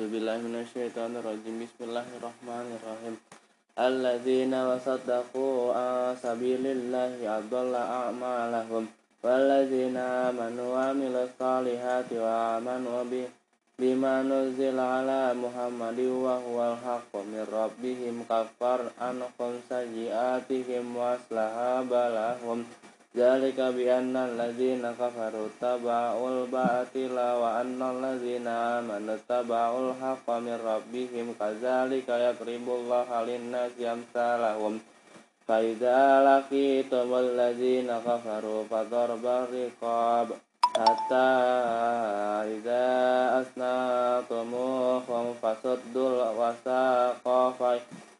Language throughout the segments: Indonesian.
A'udzubillahiminasyaitonirrojim Bismillahirrahmanirrahim. Alladzina wasaddaku sabilillahi adalla a'malahum. Walladzina amanu wa amilus salihati wa amanu bih bima nuzila ala muhammadi wa huwal haqqu min rabbihim kafar anhum sajiatihim wa aslaha balahum. عنهم سيئاتهم وأصلح بالهم ذلك بأن الذين كفروا اتبعوا الباطل وأن الذين آمنوا اتبعوا الحق من ربهم كذلك يضرب الله للناس أمثالهم فإذا لقيتم الذين كفروا فضرب الرقاب حتى إذا أثناءتموهم فسدوا الوثاق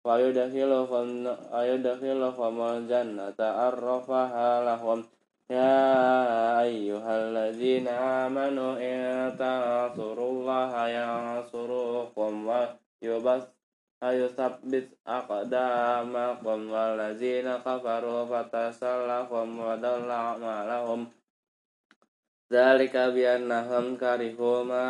wa yudakhilu ayo dakhilu famal jannata arrafaha lahum ya ayyuhalladzina amanu in tansurullaha yansurukum wa yubas ayusabbit aqdamakum walladzina kafaru fatasallakum wa dalla ma'lahum Dzalika bi annahum karihu ma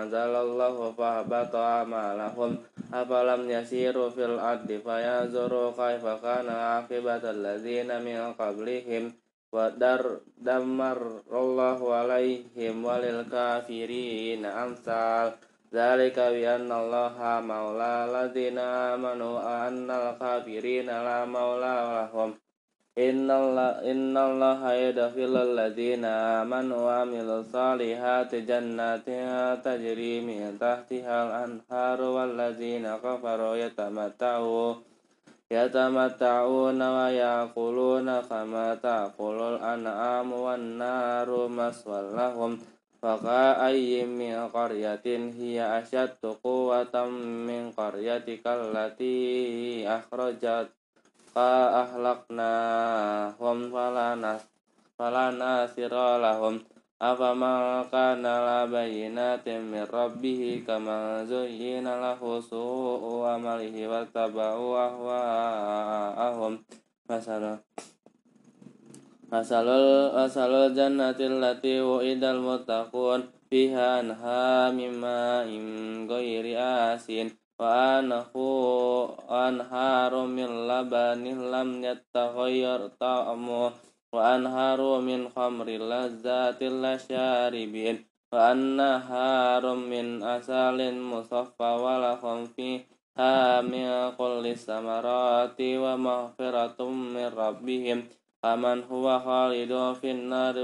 anzalallahu fa habata a'malahum. Afalam yasiru fil ardi fayanzuru kaifa kana aqibatal ladzina min qablihim. Wa dar damarallahu alaihim walil kafirin amsal. Dzalika bi annallaha maula ladzina amanu annal kafirina la maula lahum Inna Allah yadkhilul ladzina amanu wa amilus salihati jannatin tajri min tahtiha al-anharu wal ladzina kafaru yatamatta'u yatamatta'una wa yaquluna kama taqulul an'amu wan naru maswal lahum. Faka ayyim min qaryatin hiya asyaddu quwwatan min qaryatika allati akhrajat fa ahlakna hum falanas falana siralahum afama kana la bayinatin min rabbih kama lahu su'u amalihi wa taba'u ahwa'ahum masalah Masalul masalul jannatil lati wa'idal muttaqun fiha anha mimma im ghairi wa anahu anharu min ta'amu. Wa anharu min khamril wa annaharum min asalin musaffa wa min kulli samarati wa maghfiratum rabbihim. Aman huwa khalidu fin nari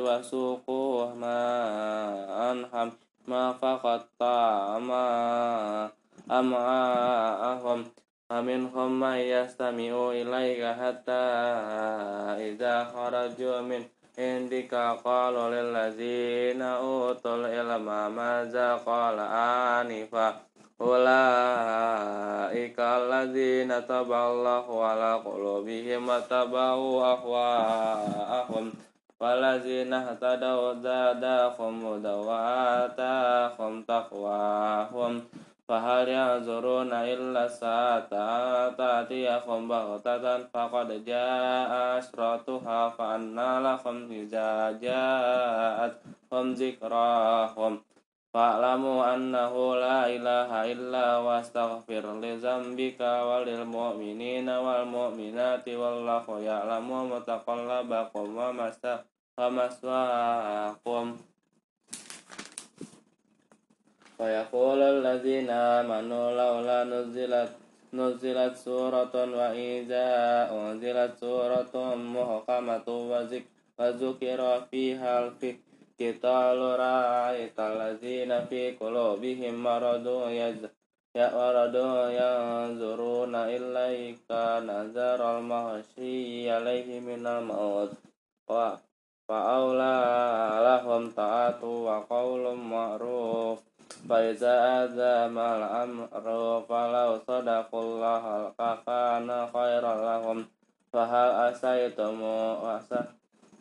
wa suquh ma'an ham ma faqat ta'ama am'a'ahum faminhum man yastami'u ilaika hatta idza kharaju min indika qalu lil ladzina utul ilma madza qala anifa ulaika alladzina taballahu ala qulubihim wa tabau ahwa'ahum waladzina hatadaw zadahum wa atahum taqwahum فهل ينظرون إلا الساعة تأتيهم بغتة فقد جاء أشراتها فأنى لهم إذا جاءتهم ذكراهم فاعلموا أنه لا إله إلا واستغفر لذنبك وللمؤمنين والمؤمنات والله يعلم متقلبكم ومثواكم فيقول الذين آمنوا لولا نزلت نزلت سورة وإذا أنزلت سورة محكمة وذكر فيها القتال رأيت الذين في قلوبهم مرض مرض ينظرون إليك نظر المغشي عليه من الموت. فأولى لهم طاعة وقول معروف. فإذا أذم الأمر فلو صدقوا الله لكان خيرا لهم فهل أسيتم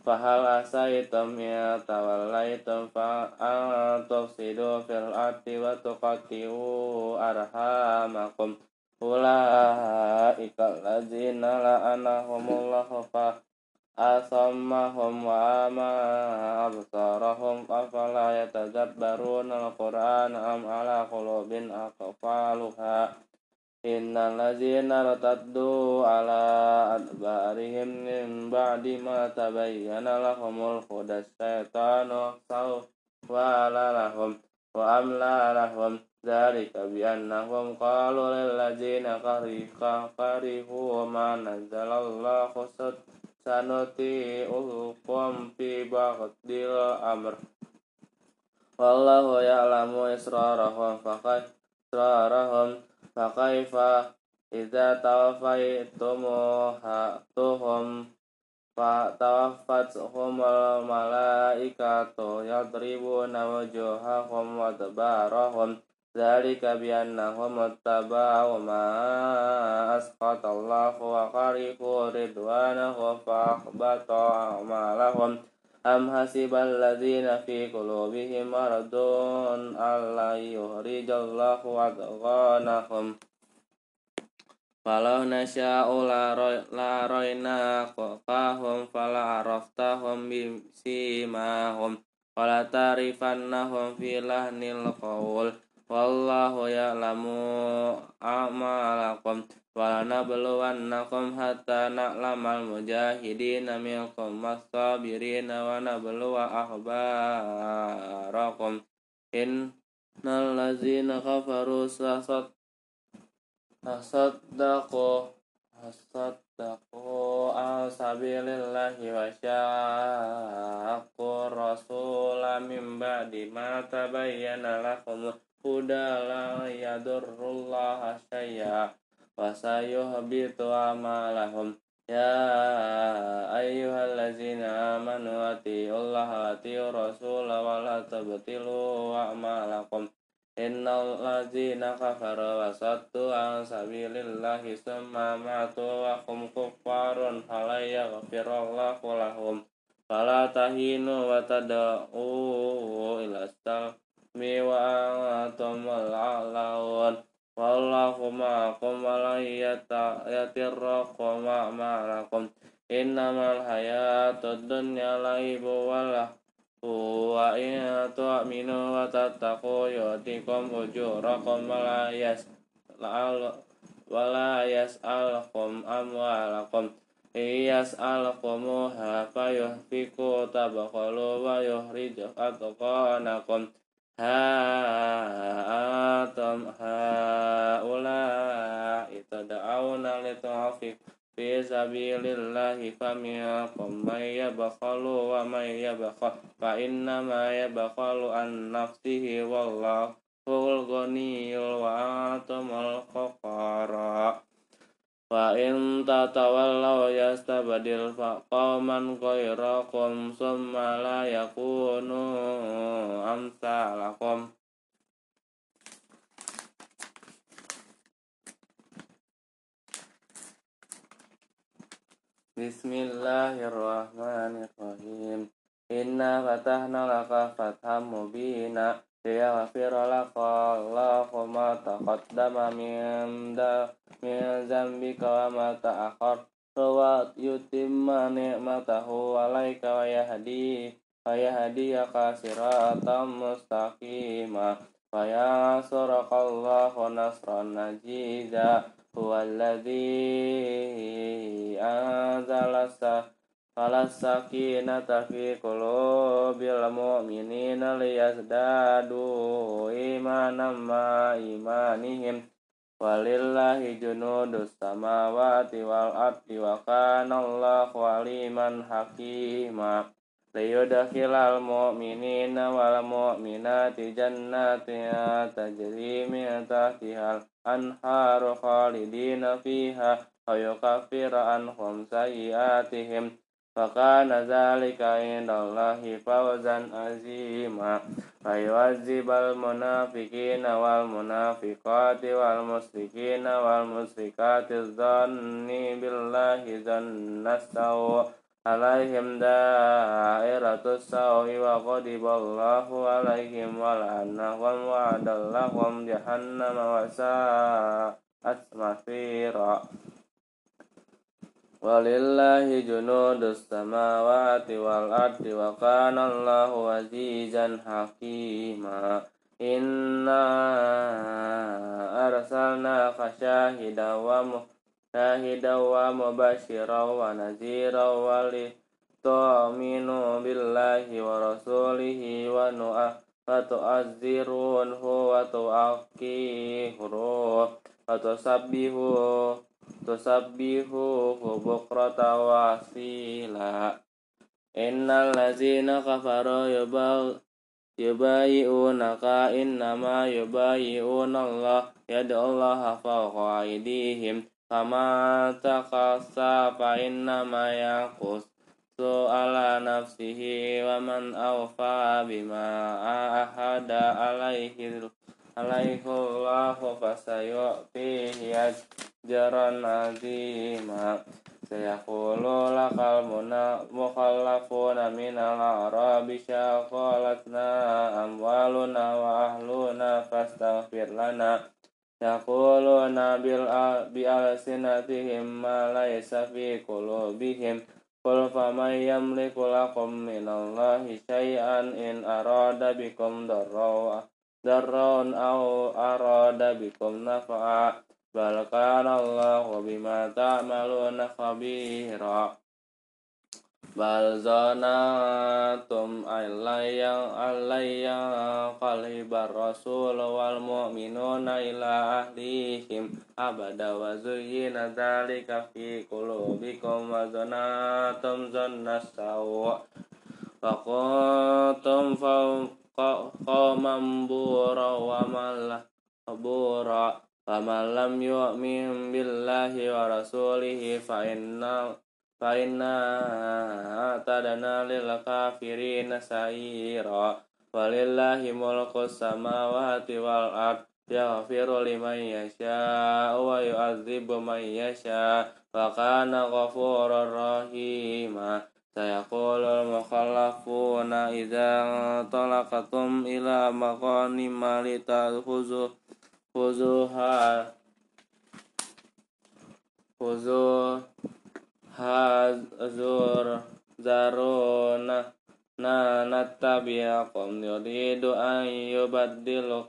فهل أسيتم إن توليتم فأن تفسدوا في الأرض وتقطعوا أرحامكم أولئك الذين لعنهم الله فأصمهم وأعمى أبصارهم أفلا يتدبرون القرآن أم على قلوب أقفالها إن الذين ارتدوا على أدبارهم من بعد ما تبين لهم الهدى الشيطان سوف لهم وأملى لهم ذلك بأنهم قالوا للذين كرهوا ما نزل الله sanuti'uhu qum fi baghdil amr. Wallahu ya'lamu israrahum faqai israrahum faqaifa idza tawaffaytumuha tuhum fa tawaffatuhumul malaikatu yadribuna wujuhahum wa tabarahum ذلك بأنهم اتبعوا ما أسقط الله وقرفوا رضوانه فأحبط أعمالهم. أم حسب الذين في قلوبهم مرض أن لن يخرج الله أضغانهم فلو نشاء لأرينا فوقهم فلعرفتهم بسيماهم ولتعرفنهم في لحن القول. Wallahu ya'lamu a'malakum wa nabluwannakum hatta na'lamal mujahidina minkum was-sabirina wa nabluwa akhbarakum. Innal ladzina kafaru sasat tasaddaqu tasaddaqu an sabilillahi wa syaqqu rasula min ba'di ma tabayyana lakum huda la yadurrullaha syai'a wa sayuhbitu amalahum. Ya ayyuhallazina amanu atiullaha atiur rasula wa la tabtilu a'malakum. Innal ladzina kafaru wa sattu an sabilillahi summa matu wa hum kuffarun fala yaghfirullahu lahum. Fala tahinu wa tad'u ila mi wa antum al-a'laun wallahu ma'akum wa la yatirrakum ma'alakum. Innamal dunya laibu wa wa in tu'minu wa tattaqu yu'tikum ujurakum wa la yas'al wa la yas'alkum atqanakum Ha'atum ha'ulai tada'awna lita'afik fi sabilillahi faminkum may yabkhalu wa may yabkhal fa inna ma yabkhalu an nafsihi wallahu ghaniyyul wa antumul fuqara Wa in tatawallaw yastabdil qauman ghairakum summa la yakunu amsalakum. Bismillahirrahmanirrahim. Inna fatahna laka fatham mubina liyaghfir laka Allahu ma taqaddama min min zambika wa ma ta'akhar wa yutimma ni'matahu alaika wa yahdi wa yahdiyaka siratan mustaqima wa yansuraka Allahu nasran anzala sakinata fi qulubil mu'minina liyazdadu imanan ma imanihim Walillahi junudus samawati wal ardi wa kana Allahu aliman hakima. Liyudkhilal mu'minina wal mu'minati jannatin tajri min tahtihal anharu khalidina fiha wa yukaffir anhum فكان ذلك عند الله فوزا عظيما فيعذب المنافقين والمنافقات والمشركين والمشركات الظن بالله ظن السوء عليهم دائرة السوء وغضب الله عليهم ولعنهم وعد لهم جهنم وساءت مصيرا Walillahi junudus samawati wal ardi wa kana Allahu azizan hakima. Inna arsalna syahida wa syahida wa mubashira wa nazira wa li tu'minu billahi wa rasulihi wa nu'ah wa tu'azzirunhu wa tu'aqihuruh wa tusabbihu bukrata wa asila innal ladzina kafaru yubal yubayi'unaka innama yubayi'una Allah yad'ullaha fawqa aydihim. Kama takassa fa innama yaqus ala nafsihi wa man awfa bima ahada alaihi alaihi Allah jaran azima sayaqulu lakal mukhallafuna minal arabi syaqalatna amwaluna wa ahluna fastaghfir lana. Yaquluna bil bi alsinatihim ma laysa fi qulubihim. Qul faman yamliku lakum minallahi syai'an in arada bikum darra darraun aw arada bikum nafa'a bal kana Allahu bima ta'maluna khabira. Bal zanatum alayya alayya qalibar rasul wal mu'minuna ila ahlihim abada wa zuyyina dzalika fi qulubikum wa zanatum zanna sawa wa kuntum qawman bura wa malah bura Faman lam yu'min billahi wa rasulihi fa inna fa inna atadana lil kafirin sa'ira. Walillahi mulku samawati wal ard yaghfiru liman yasha wa yu'adzibu man yasha wa kana ghafurur rahima sayaqulul mukhallafuna idza talaqatum ila maqanima litadkhuzu khuzuha khuzu hazur zaruna na nattabi'akum yuridu an yubaddilu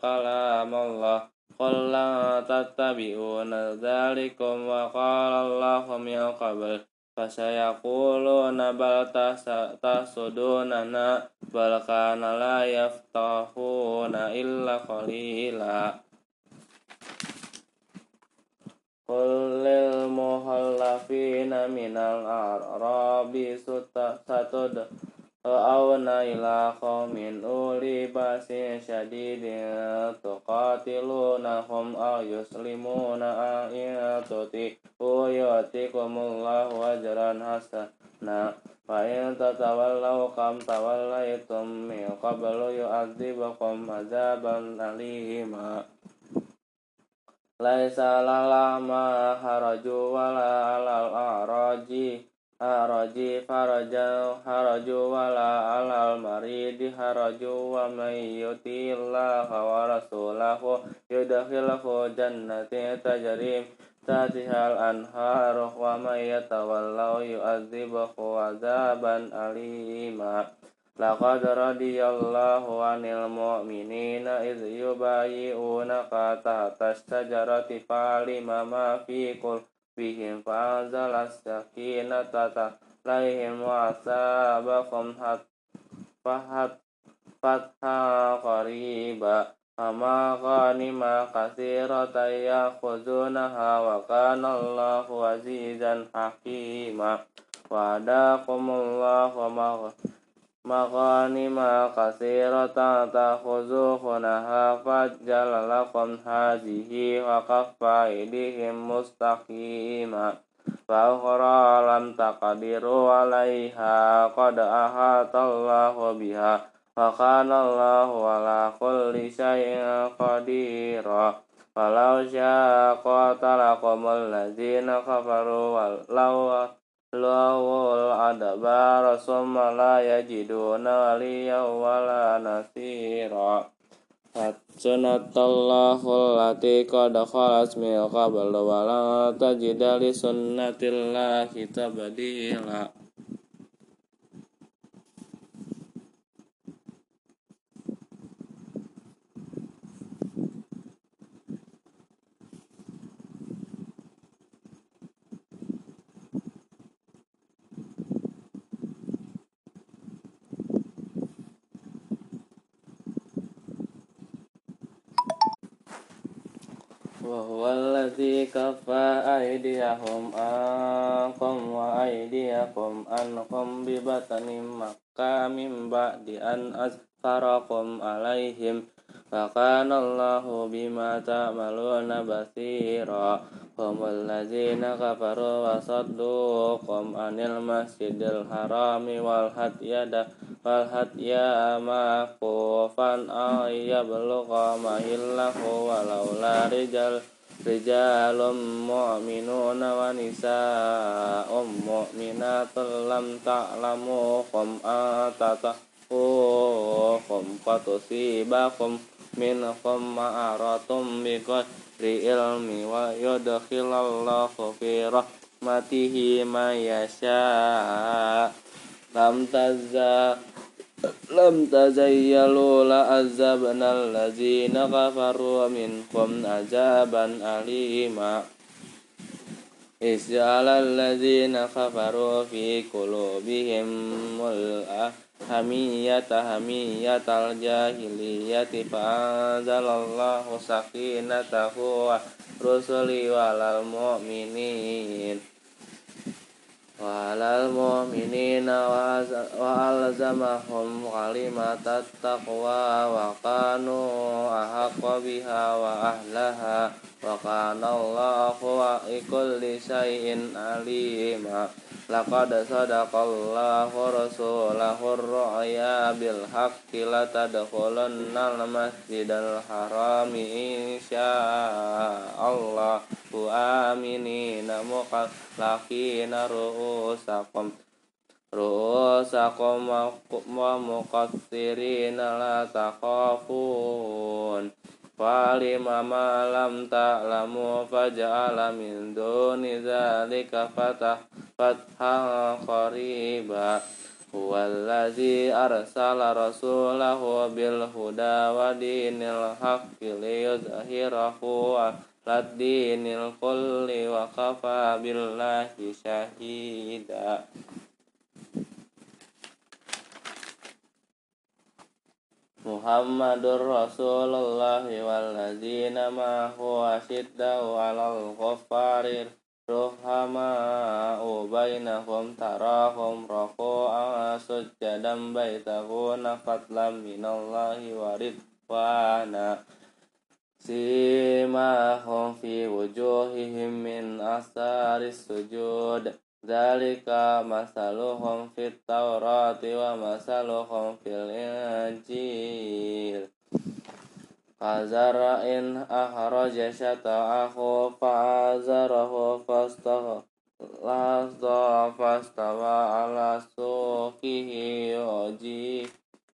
kalam Allah qul la tattabi'una dzalikum wa qala Allahu min qabl fasayaquluna bal tasudunana bal kana la yaftahuna illa qalila Kulil muhallafina minal arabi satud awna ila qawmin uli basin laisa lalama haraju wala alal araji haraji faraja haraju wala alal maridi haraju wa may yutillaha wa rasulahu. Yudkhilhu jannati tajri tatihal anharu wa may yatawallahu yu'adzibuhu azaban alima Laqad radiyallahu 'anil mu'minina idh yubayyi'unaka tahta asy-syajarati fa'alima ma fi qulubihim fa'anzala as-sakinata 'alaihim wa asabahum fahat fatha qariba. Ama ghanima katsiratan yakhuzunaha wa kana Allahu azizan hakima. Wa'adakumullahu maghfirah maghanima katsiratan takhuzuhunaha fajjala lakum hadhihi wa kaffa idihim mustaqima فأخرى لم تقدروا عليها قد أحاط الله بها وكان الله على كل شيء قديرا ولو شاء قاتلكم الذين كفروا ولو lawul adabara summa la yajiduna waliya wala nasira. Sunnatallahul lati qad khalas min qabl wa la tajida li sunnatillahi tabdila الذي كفى أيديهم عنكم وأيديكم عنكم ببطن مكة من بعد أن أظفركم عليهم وكان الله بما تعملون بصيرا هم الذين كفروا وصدوكم عن المسجد الحرام والهدي والهدي معكوفا أن يبلغ محله ولولا رجال rijalun mu'minuna wa nisa'un mu'minatun lam ta'lamuhum atatahuhum fatusibakum minhum ma'aratum biqadri ilmi wa yudkhilallahu fi rahmatihi ma yasha. Lam tazza lam tazayyalu la azabnal ladzina kafaru minkum azaban alima Isya'alal ladzina kafaru fi qulubihim mul hamiyata hamiyatal jahiliyati fa'anzalallahu sakinatahu wa rusuli walal mu'minin وعلى المؤمنين وألزمهم كلمة التقوى وكانوا أحق بها وأهلها wa kana Allahu wa ikulli syai'in alima. Laqad sadaqallahu rasulahu bil haqqi la tadkhulunna al-masjidal harami insya Allah aminina muqallaqina ru'usakum. Ru'usakum wa muqassirina la takhafun. فعلم ما لم تعلموا فجعل من دون ذلك فتح فتحا قريبا هو الذي أرسل رسوله بالهدى ودين الحق ليظهره على الدين الكل وكفى بالله شهيدا Muhammadur Rasulullah walladzina ma'ahu asyiddau 'alal kuffarir ruhama'u bainahum tarahum raku'an sujjadan baitahuna fadlan minallahi wa ridwana simahum fi wujuhihim min asaris sujud. Dalika masaluhum fit Taurati wa masaluhum fil Injil. Kazara'in ahraja syata'ahu fa'azarahu fastahu Lasta fastawa ala suqihi yuji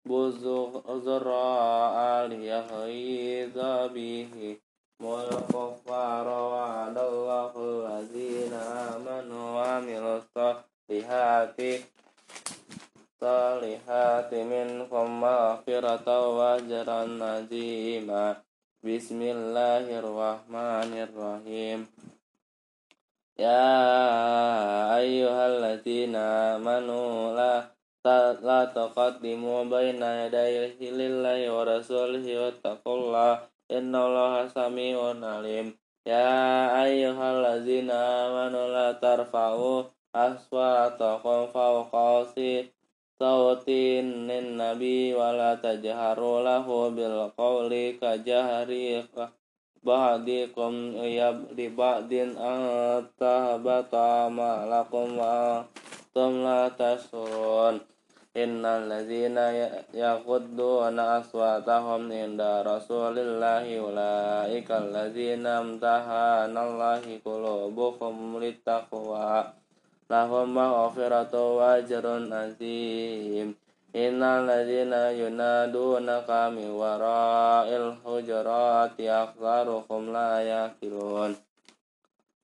buzuk zura'a liyahidha bihi الكفار وعد الله الذين آمنوا وعملوا الصالحات الصالحات منكم مغفرة وأجرا عظيما بسم الله الرحمن الرحيم يا أيها الذين آمنوا لا لا تقدموا بين يدي الله ورسوله واتقوا الله innallaha samiun alim ya ayyuhallazina amanu la tarfa'u aswatakum fawqa sautin nabi wala tajharu lahu bil qawli kajahri ba'dikum yab li ba'din antabata ma'lakum wa tum la tasurun Innal ladzina ya-, yaqudduna aswatahum inda rasulillahi ulaikal ladzina imtahanallahu qulubuhum littaqwa. Lahum maghfiratu wa ajrun azim. Innal ladzina yunadunaka min wara'il hujurati aktsaruhum la yaqilun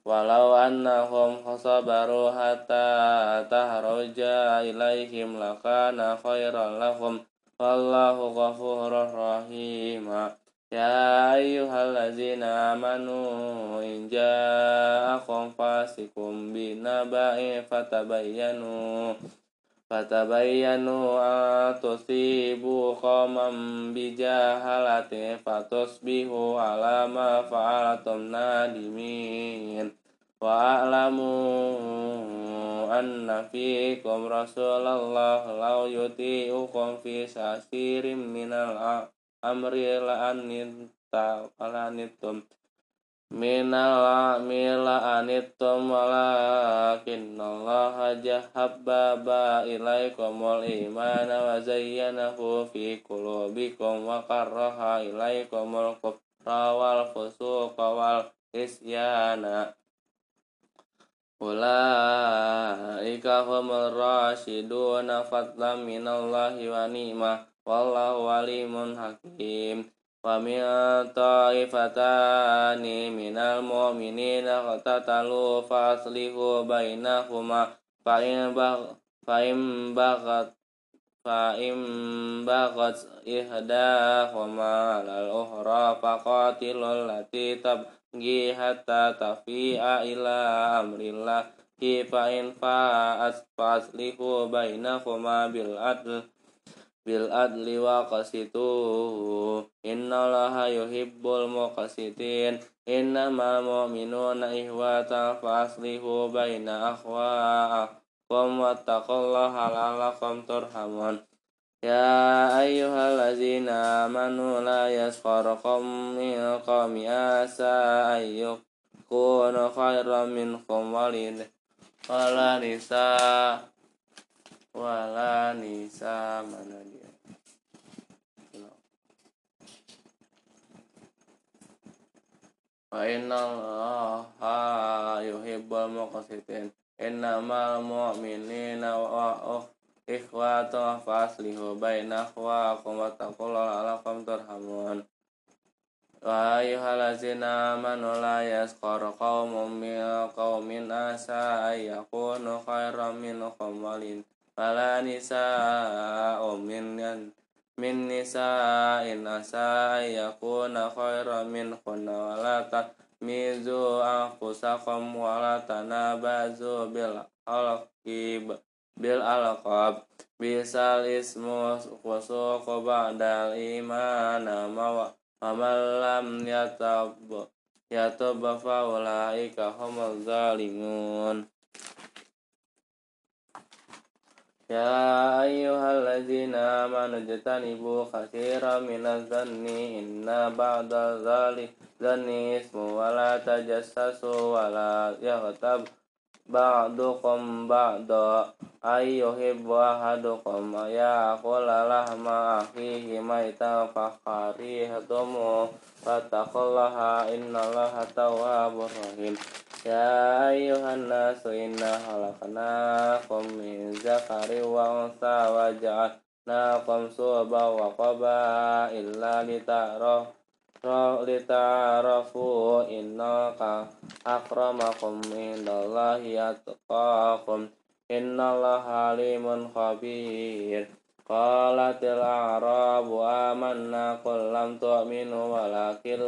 walau annahum khasabaru hatta tahruja ilaihim lakana khairan lahum wallahu ghafurur rahim. Ya ayyuhallazina amanu in ja'akum fasikum binaba'in fatabayyanu. Fatabayyanu atusibu qawman bijahalati fatusbihu ala ma fa'alatum nadimin. Wa a'lamu anna fikum rasulallah law yuti'ukum fi sasirim minal amri la'anittum minal mila anittum walakinallaha jahabbaba ilaikumul imana wa zayyanahu fi qulubikum wa karraha ilaikumul kufra wal fusuqa wal isyana Ulaika humul rasyiduna fadlam minallahi wa ni'mah wallahu alimun hakim ومن طائفتان من المؤمنين اقتتلوا فأصلحوا بينهما فإن بغ فإن بغت فإن بغت إحداهما على الأخرى فقاتلوا التي تبغي حتى تفيء إلى أمر الله فإن فاءت فأصلحوا بينهما بالعدل bil adli wa qasitu. Innallaha yuhibbul muqsitin. Innamal mu'minuna ihwatan fa aslihu baina akhwaikum wattaqullaha la'allakum turhamun. Ya ayyuhallazina amanu la yaskharakum min qawmi asa ayyukunu khairan minkum walid wala nisa wala nisa mana Wa inna allaha yuhibbul muqsitin. Innamal mu'minina wa ikhwatu faslihu baina akhwakum wa taqullaha la'allakum turhamun. Wa ayyuhallazina amanu la yaskhar qaumun min qaumin asa ayyakunu khairan minhum walin. Fala nisa'u min min nisa'in asa yakuna khairan min khunna wa la tamizu anfusakum wa la tanabazu bil alqib bil alqab bisal ismu fusuq ba'dal iman ma wa man lam yatab yatub fa ulaika humul zalimun يا أيها الذين آمنوا اجتنبوا كثيرا من الظن إن بعد ذلك ظن اسم ولا تجسسوا ولا يغتب بعضكم بعضا أي يحب أحدكم يأكل لحم أخيه ميتا فكرهتموه فاتقوا الله إن الله تواب رحيم يا أيها الناس إنا خلقناكم من ذكر وأنثى وجعلناكم شعوبا وقبائل لتعرفوا لتعرفوا إن أكرمكم عند الله أتقاكم إن الله عليم خبير قالت الأعراب آمنا قل لم تؤمنوا ولكن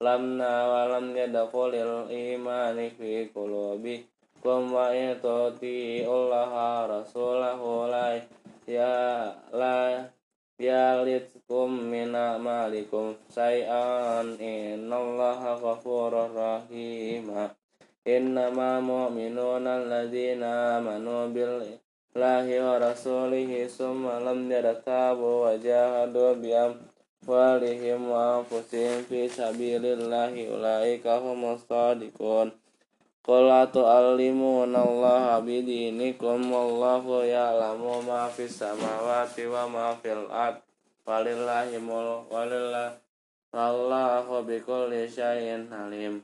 lamna walam yadakhulil imani fi qulubi. Kum wa in Allah rasulahu la ya la yalitkum mina malikum say'an innallaha ghafurur rahim. Innama mu'minuna alladzina amanu bil lahi wa rasulihi summa lam yartabu wa jahadu walihim wa anfusihim fi sabilillahi ulaika humus shadiqun Qul atu'allimuna Allah bidinikum wallahu ya'lamu ma fis samawati wa ma fil ard. Walillahi mul walillah wallahu bikulli syai'in alim.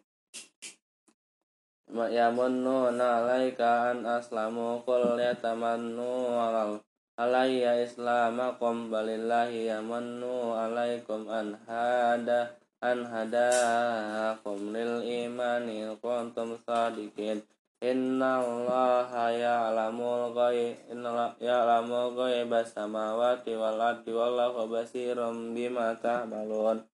Yamunnuna alaika an aslamu qul yatamannu alal alayya islamakum balillahi yamannu alaikum an hada an hadakum lil imani kuntum sadiqin. Inna allaha ya'lamul ghaib inna ya'lamul ghaiba samawati wal ardi wallahu basirum bima ta'malun.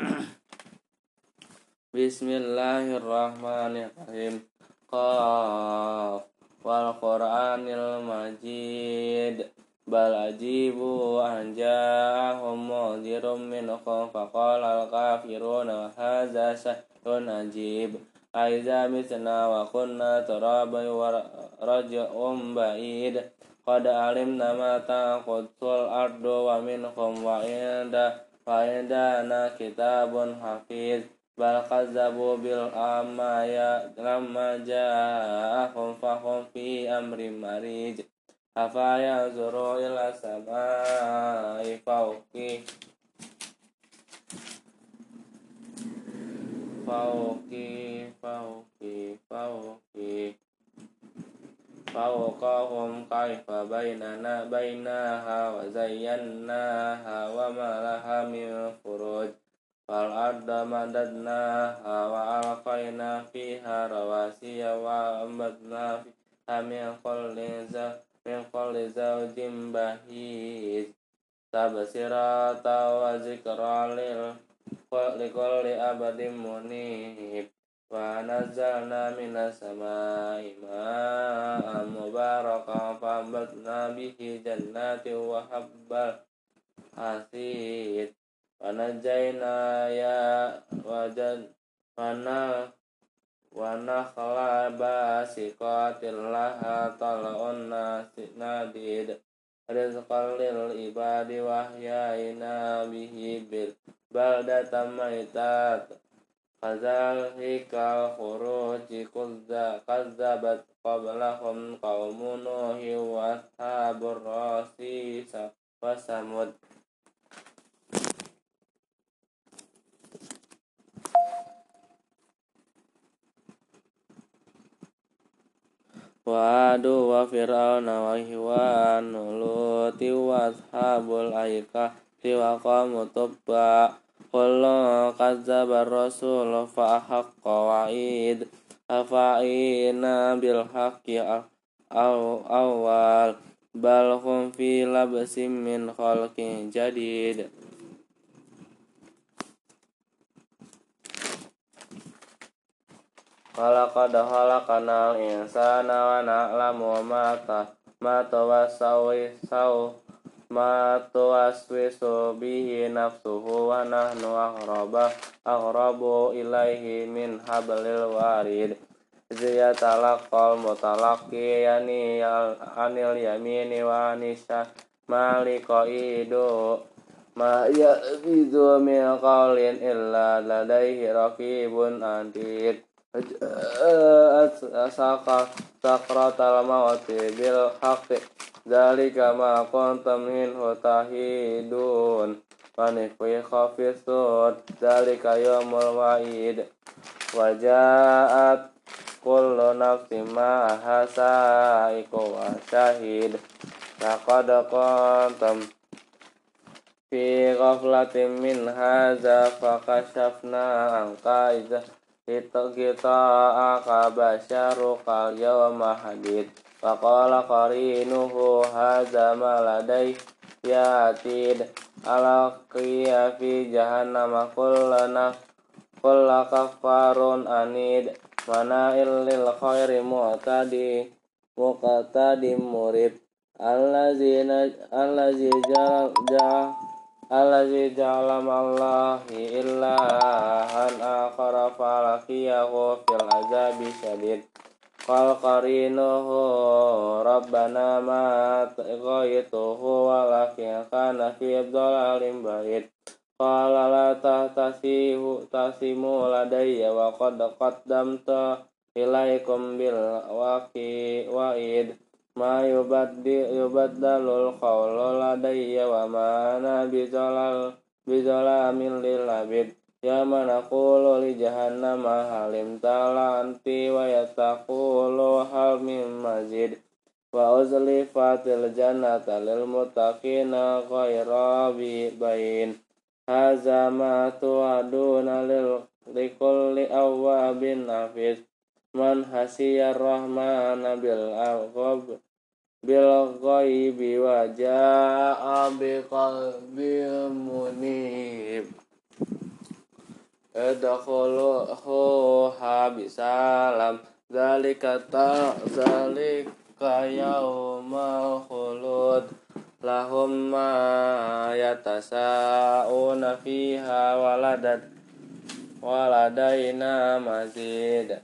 Bismillahirrahmanirrahim. Qaf wal Qur'anil Majid. Bal ajibu an ja'ahum mudhirum minhum faqala al kafiruna hadza syahrun ajib. Aiza mitna wa kunna turabai wa raj'um ba'id. Qad alimna ma taqudsul ardu wa minhum wa inda wa indana kitabun hafiz Bal kazzabu bil amaya lamma ja'ahum fahum fi amri marij. Afa yanzuru ila samai fawqih fauki fauki fauki fawqahum kaifa bainana bainaha wa zayyanaha wa ma laha min furuj fal arda madadnaha wa alqaina fiha rawasiya wa ambatna fiha min kulli min kulli zawjin bahij. Tabsirata wa zikra lil likulli abadin munib. Wa nazzalna minas samai ma'an mubarakan fambatna bihi jannati wa habbal hasid wa najayna ya wajan mana wa nakhla basiqatil laha tal'un nadid rizqan lil ibadi wahyayna bihi bil baldatan maitat kadzalika khuruji kuzza kazzabat qablahum qaumun nuhi wa ashabur rasi wa samud wa adu wa fir'auna wa hiwan luti wa ashabul aikah wa qamu tubba. Kullu kadzdzaba rasul fa haqqa wa'id. Afa'ina bil haqqi awal bal hum fi labsim min khalqin jadid Walaqad khalaqnal insana wa na'lamu ma ta ma tawassawi saw ma tuwaswisu bihi nafsuhu wa nahnu aqraba aqrabu ilaihi min hablil warid. Zia talaqal mutalaqi yani anil yamini wa anisha malika idu ma ya'bidu min qawlin illa ladaihi raqibun adid asaka sakratal mawati bil haqqi Zalika ma kuntum minhu tahidun fi sur Zalika yawmul wa'id wa ja'at kullu nafsin ma'aha sa'iqu wa syahid laqad kuntum fi ghaflatin min hadza fakashafna idza kita akabasyaru kal yawma hadid. Faqala qarinuhu hadza ma ladai yatid. Alaqiya fi jahannam kullana kulla kafarun anid. Mana illil khairi mu'tadi muqtadi murid. Allazina allazi ja'al allazi ja'ala allahi illa an akhara falaqiyahu fil azabi syadid Qal qarinuhu Rabbana ma ghaituhu walakin kana fi tasimu ladayya wa qad qaddamta ma yubaddi yubaddalul qawlu ladayya wa ma ana bizalal bizalamin lil abid. Ya manaqulu li jahannama halim talanti wa yataqulu hal min mazid. Wa uzlifatil jannata lil muttaqina ghaira bain Haza ma tu'aduna lil likulli awwabin nafis man hasiyar rahmana bil aghab bil ghaibi wa ja'a bi munib. Edkhuluha bisalam Zalika ta Zalika yaumal khulud. Lahum ma yatasa'una fiha waladat Waladaina mazid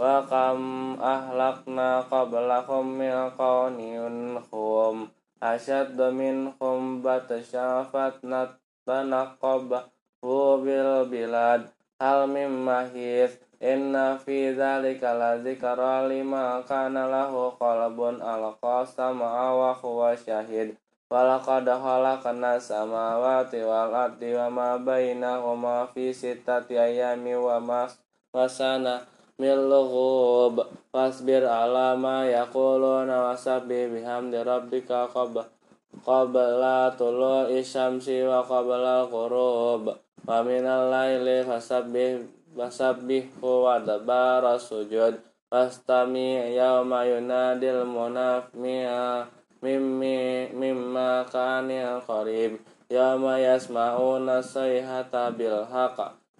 Wa kam ahlakna qablahum min qawniun hum Asyaddu minhum batasyafatna tanaqabah bil bilad. Hal mim mahis. Inna fi dzalika la dzikra lima kana lahu qalbun alqasama wa huwa syahid. Walaqad khalaqna samawati wal ardi wa ma bainahuma fi sittati ayami wa mas wasana min lughub fasbir ala ma yaquluna wasabbih bihamdi rabbika qabla tulu isyamsi wa qabla al-ghurub. Wa minal laili fasabbih fasabbihhu wa dabara sujud. Fastami yawma yunadil munafmi'a mimmi mimma kanil qarib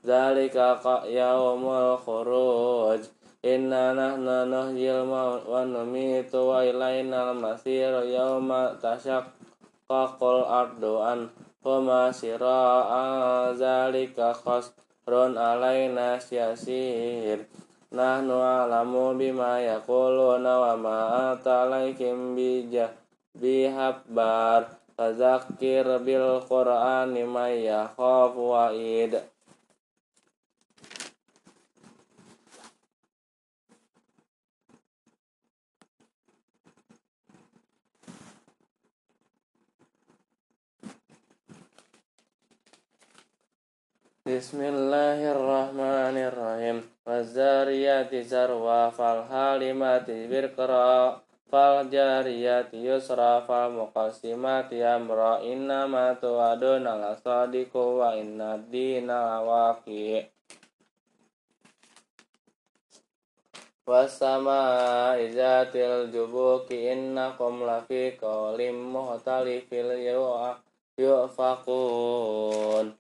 Zalika yaumul khuruj. Inna nahnu nuhyil wa numitu wa ilainal masir yawma tashaqqaqul ardu an Fama sira'a zalika khasrun alaina syasir. Nahnu alamu bima yakuluna wa ma atalaikim bijah bihabbar Fazakir bil qur'ani may yakhafu wa'id Bismillahirrahmanirrahim. Wazariyati zarwa fal halimati birqra fal jariyati yusra fal muqassimati amra. Inna ma tu'aduna la sadiqu wa inna dina waqi. Wasama izatil jubuki innakum lafi qawlim muhtalifil yu'faqun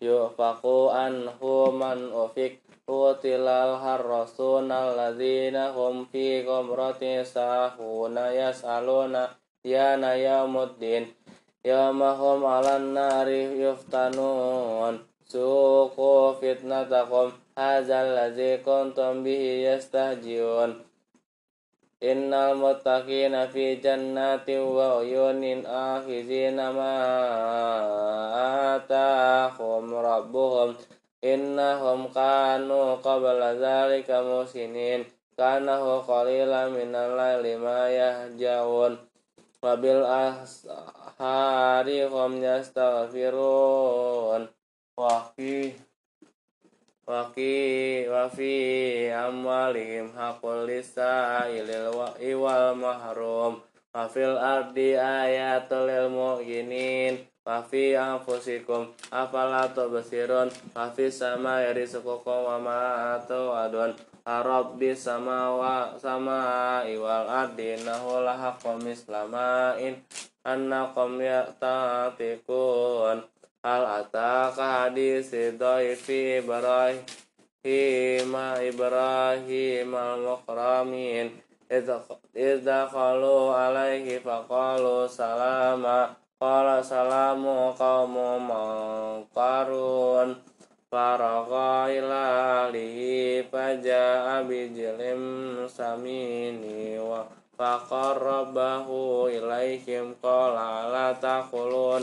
yufaku anhu man ufik utilal harrasun alladzina hum fi gomrati sahuna yas'aluna yana yaumuddin yamahum alan nari yuftanun. Suku fitnatakum. Hazal ladzi kuntum bihi yastahjiun Wa uyunin akhizina ma atahum rabbuhum innahum kanu qabla zalika musinin kanahu qalila minal laili ma yahjaun wa bil ashari hum yastaghfirun wa fi Waki wafi amwalihim hakul lisailil wal mahrum. Wafil ardi ayatul lil mu'minin. Wafi anfusikum afala Wafi sama yarisukukum wa ma adun Rabbi sama wa sama iwal ardi nahu lahakum islama'in Annakum ya'tatikun Hal ataka hadis dhaifi Ibrahim Ibrahim al-mukramin Idza qalu alaihi faqalu salama. Qala salamu qawmu mangkarun Faragha ila alihi faja'a bijlim samini wa faqarrabahu ilaihim qala la taqulun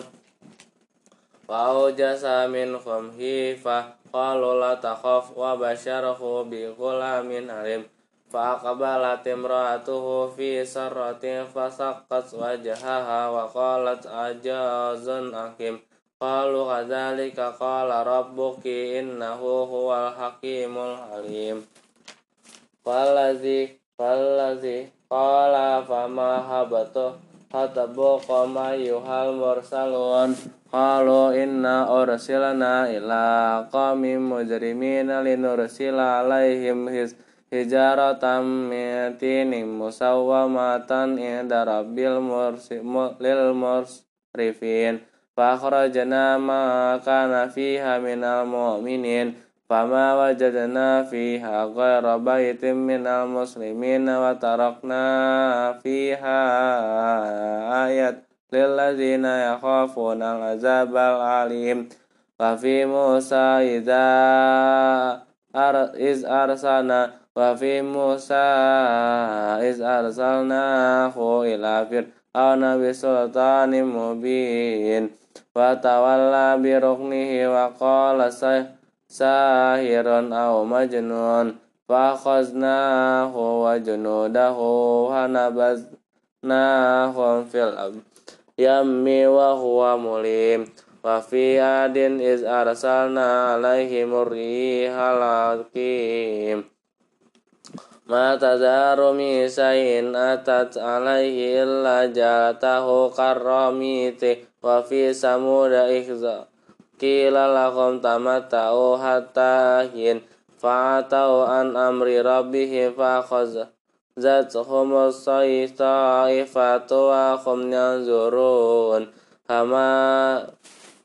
Fau jasa min khum hifa Qalu la takhaf wa basyarahu bi gulamin harim Faqabalat imra'atuhu fi sarratin Fasakkas wajahaha wa qalat ajazun akim. Qalu kadhalika qala rabbuki innahu huwal hakimul halim Falazi falazi qala fama Qalu inna ursilna ila qaumin mujrimina linursila alaihim hijaratan min tinin musawwamatan inda rabbil lil mursrifin. Fa akhrajna ma kana fiha minal mu'minin. Fama wajadna fiha ghayra baitin minal muslimin wa tarakna fiha ayat lilladzina yakhafuna al-azabal alim wa fi Musa idza iz arsalna wa fi Musa iz arsalna ila fir'auna bi sultanin mubin wa tawalla bi ruknihi wa qala sahirun aw majnun fa akhadnahu wa junudahu hanabaz nahum fil ab yammi wa huwa mulim. Wa fi adin iz arsalna alaihim rihal aqim ma tazaru mi sayin atat alaihi illa jalatahu karramiti. Wa fi samuda ihza qila lahum tamatta'u hatta hin. Fa'atau an amri rabbihim fa zathum as-sayfatu wa hum yanzurun hama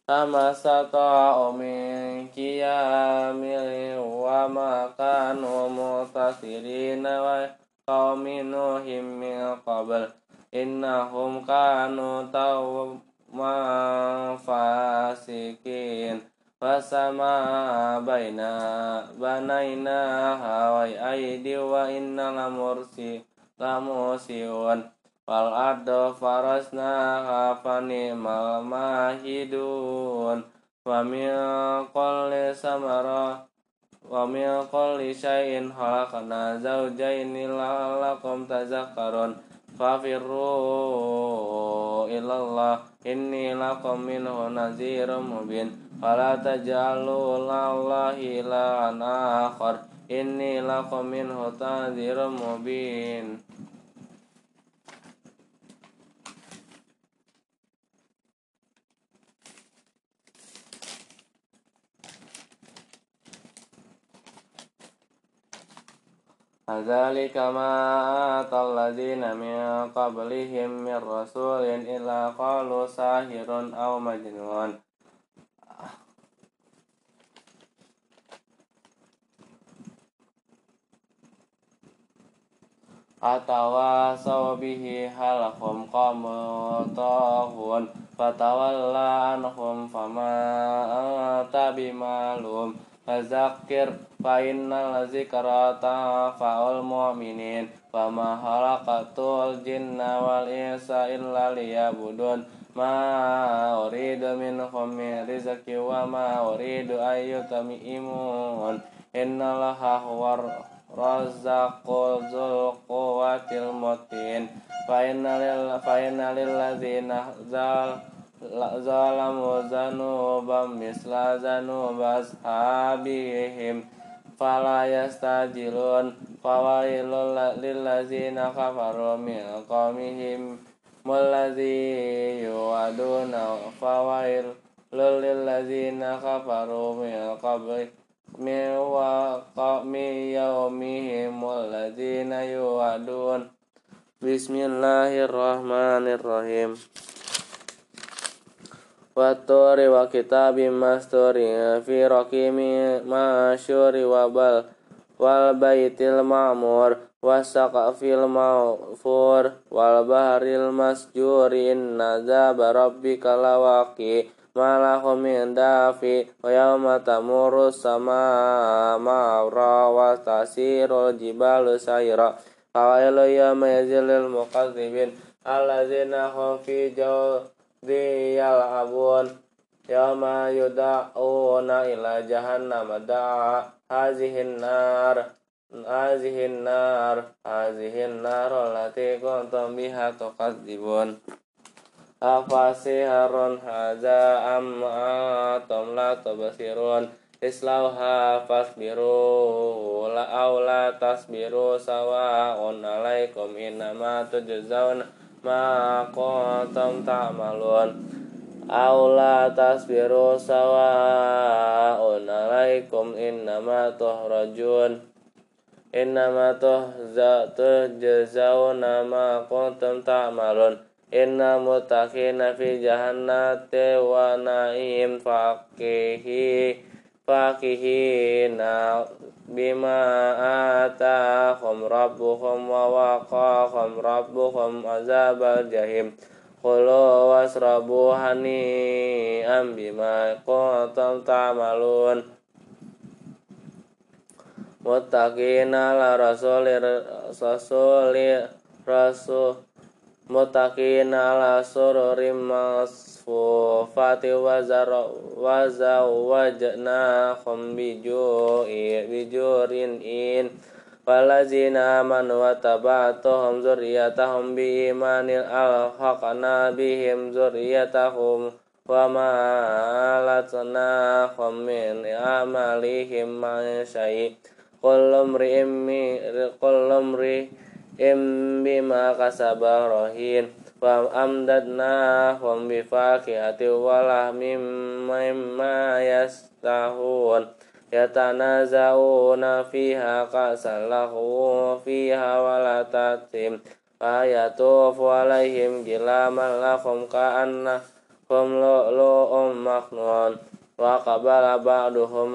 hama sata'u min qiyamil wa ma kanu mutasirina wa qaumin nuhim min qabl innahum kanu tawwab fasikin fasama baina banaina hawai aidi wa inna lamursi lamusiun. Wal ardo farasna hafani mal mahidun wa min kulli samara wa min kulli syai'in khalaqna zawjaini la'allakum tazakkarun fafirru ilallah inni lakum minhu nadhirum mubin. Fala taj'alu lallahi ilahan akhar inni lakum minhu nadhirum mubin فذلك ما آتى الذين من قبلهم من رسول إلا قالوا ساهر أو مجنون Atawasaw bihi halakum qamu tahun Fatawalla anhum fama anta bimalum Fazakir fa innal zikra tanfa'ul mu'minin. Wa ma khalaqatul jinna wal insa illa liyabudun. Ma uridu minhum min rizqi wa ma uridu ayyutami'imun innallaha huwar razzaqul dzul quwwatil matin fa innal fa zal zalamu zanubam misla zanubas habihim fala yastajilun fawailul lillazina kafaru min qawmihim mullazi yu'aduna fawail lillazina kafaru min qabli min waqami yaumihim walladzina yu'adun Bismillahirrahmanirrahim Waturi wa kitabim masturi fi raqimi masyuri wa bal wal baitil ma'mur wasaqafil ma'fur wal bahril masjuri inna zaba rabbika lawaqi ما لهم من دافع ويوم تمر السماء مورا وتسير الجبال سيرا فويل يومئذ للمكذبين الذين هم في جود يلعبون يوم يدعون إلى جهنم دعا هذه النار هذه النار هذه النار التي كنتم بها تكذبون أفسحر هذا أم أنتم لا تبصرون اصلوها فاصبروا أو لا تصبروا سواء عليكم إنما تجزون ma kuntum ta'malun. Aw la tasbiru sawa'un 'alaikum innama tuhrajun innama tuhza tujzauna ma kuntum ta'malun. Inna mutaqina fi jahannati wa na'im faqihi faqihina bima atahum rabbuhum wa waqahum rabbuhum azabal jahim. Kulu wasrabu hani'am bima kuntum ta'malun. Muttaqina la rasulir rasulir rasul mutakin ala sururim masfufati wa zawwajnahum bijurin in. Walazina amanu wa tabatuhum zurriyatahum bi imanil alhaqna bihim zurriyatahum wa ma alatnahum min amalihim man syai' kullu mri'im kullu mri'im im bima kasaba rohin wa amdadna hum bi fakihati wa mimma yastahun. Yatanazauna fiha kasalahu fiha walatatim fayatufu alaihim gilaman lahum ka'anna hum lu'lu'um maknun. Wa qabala ba'duhum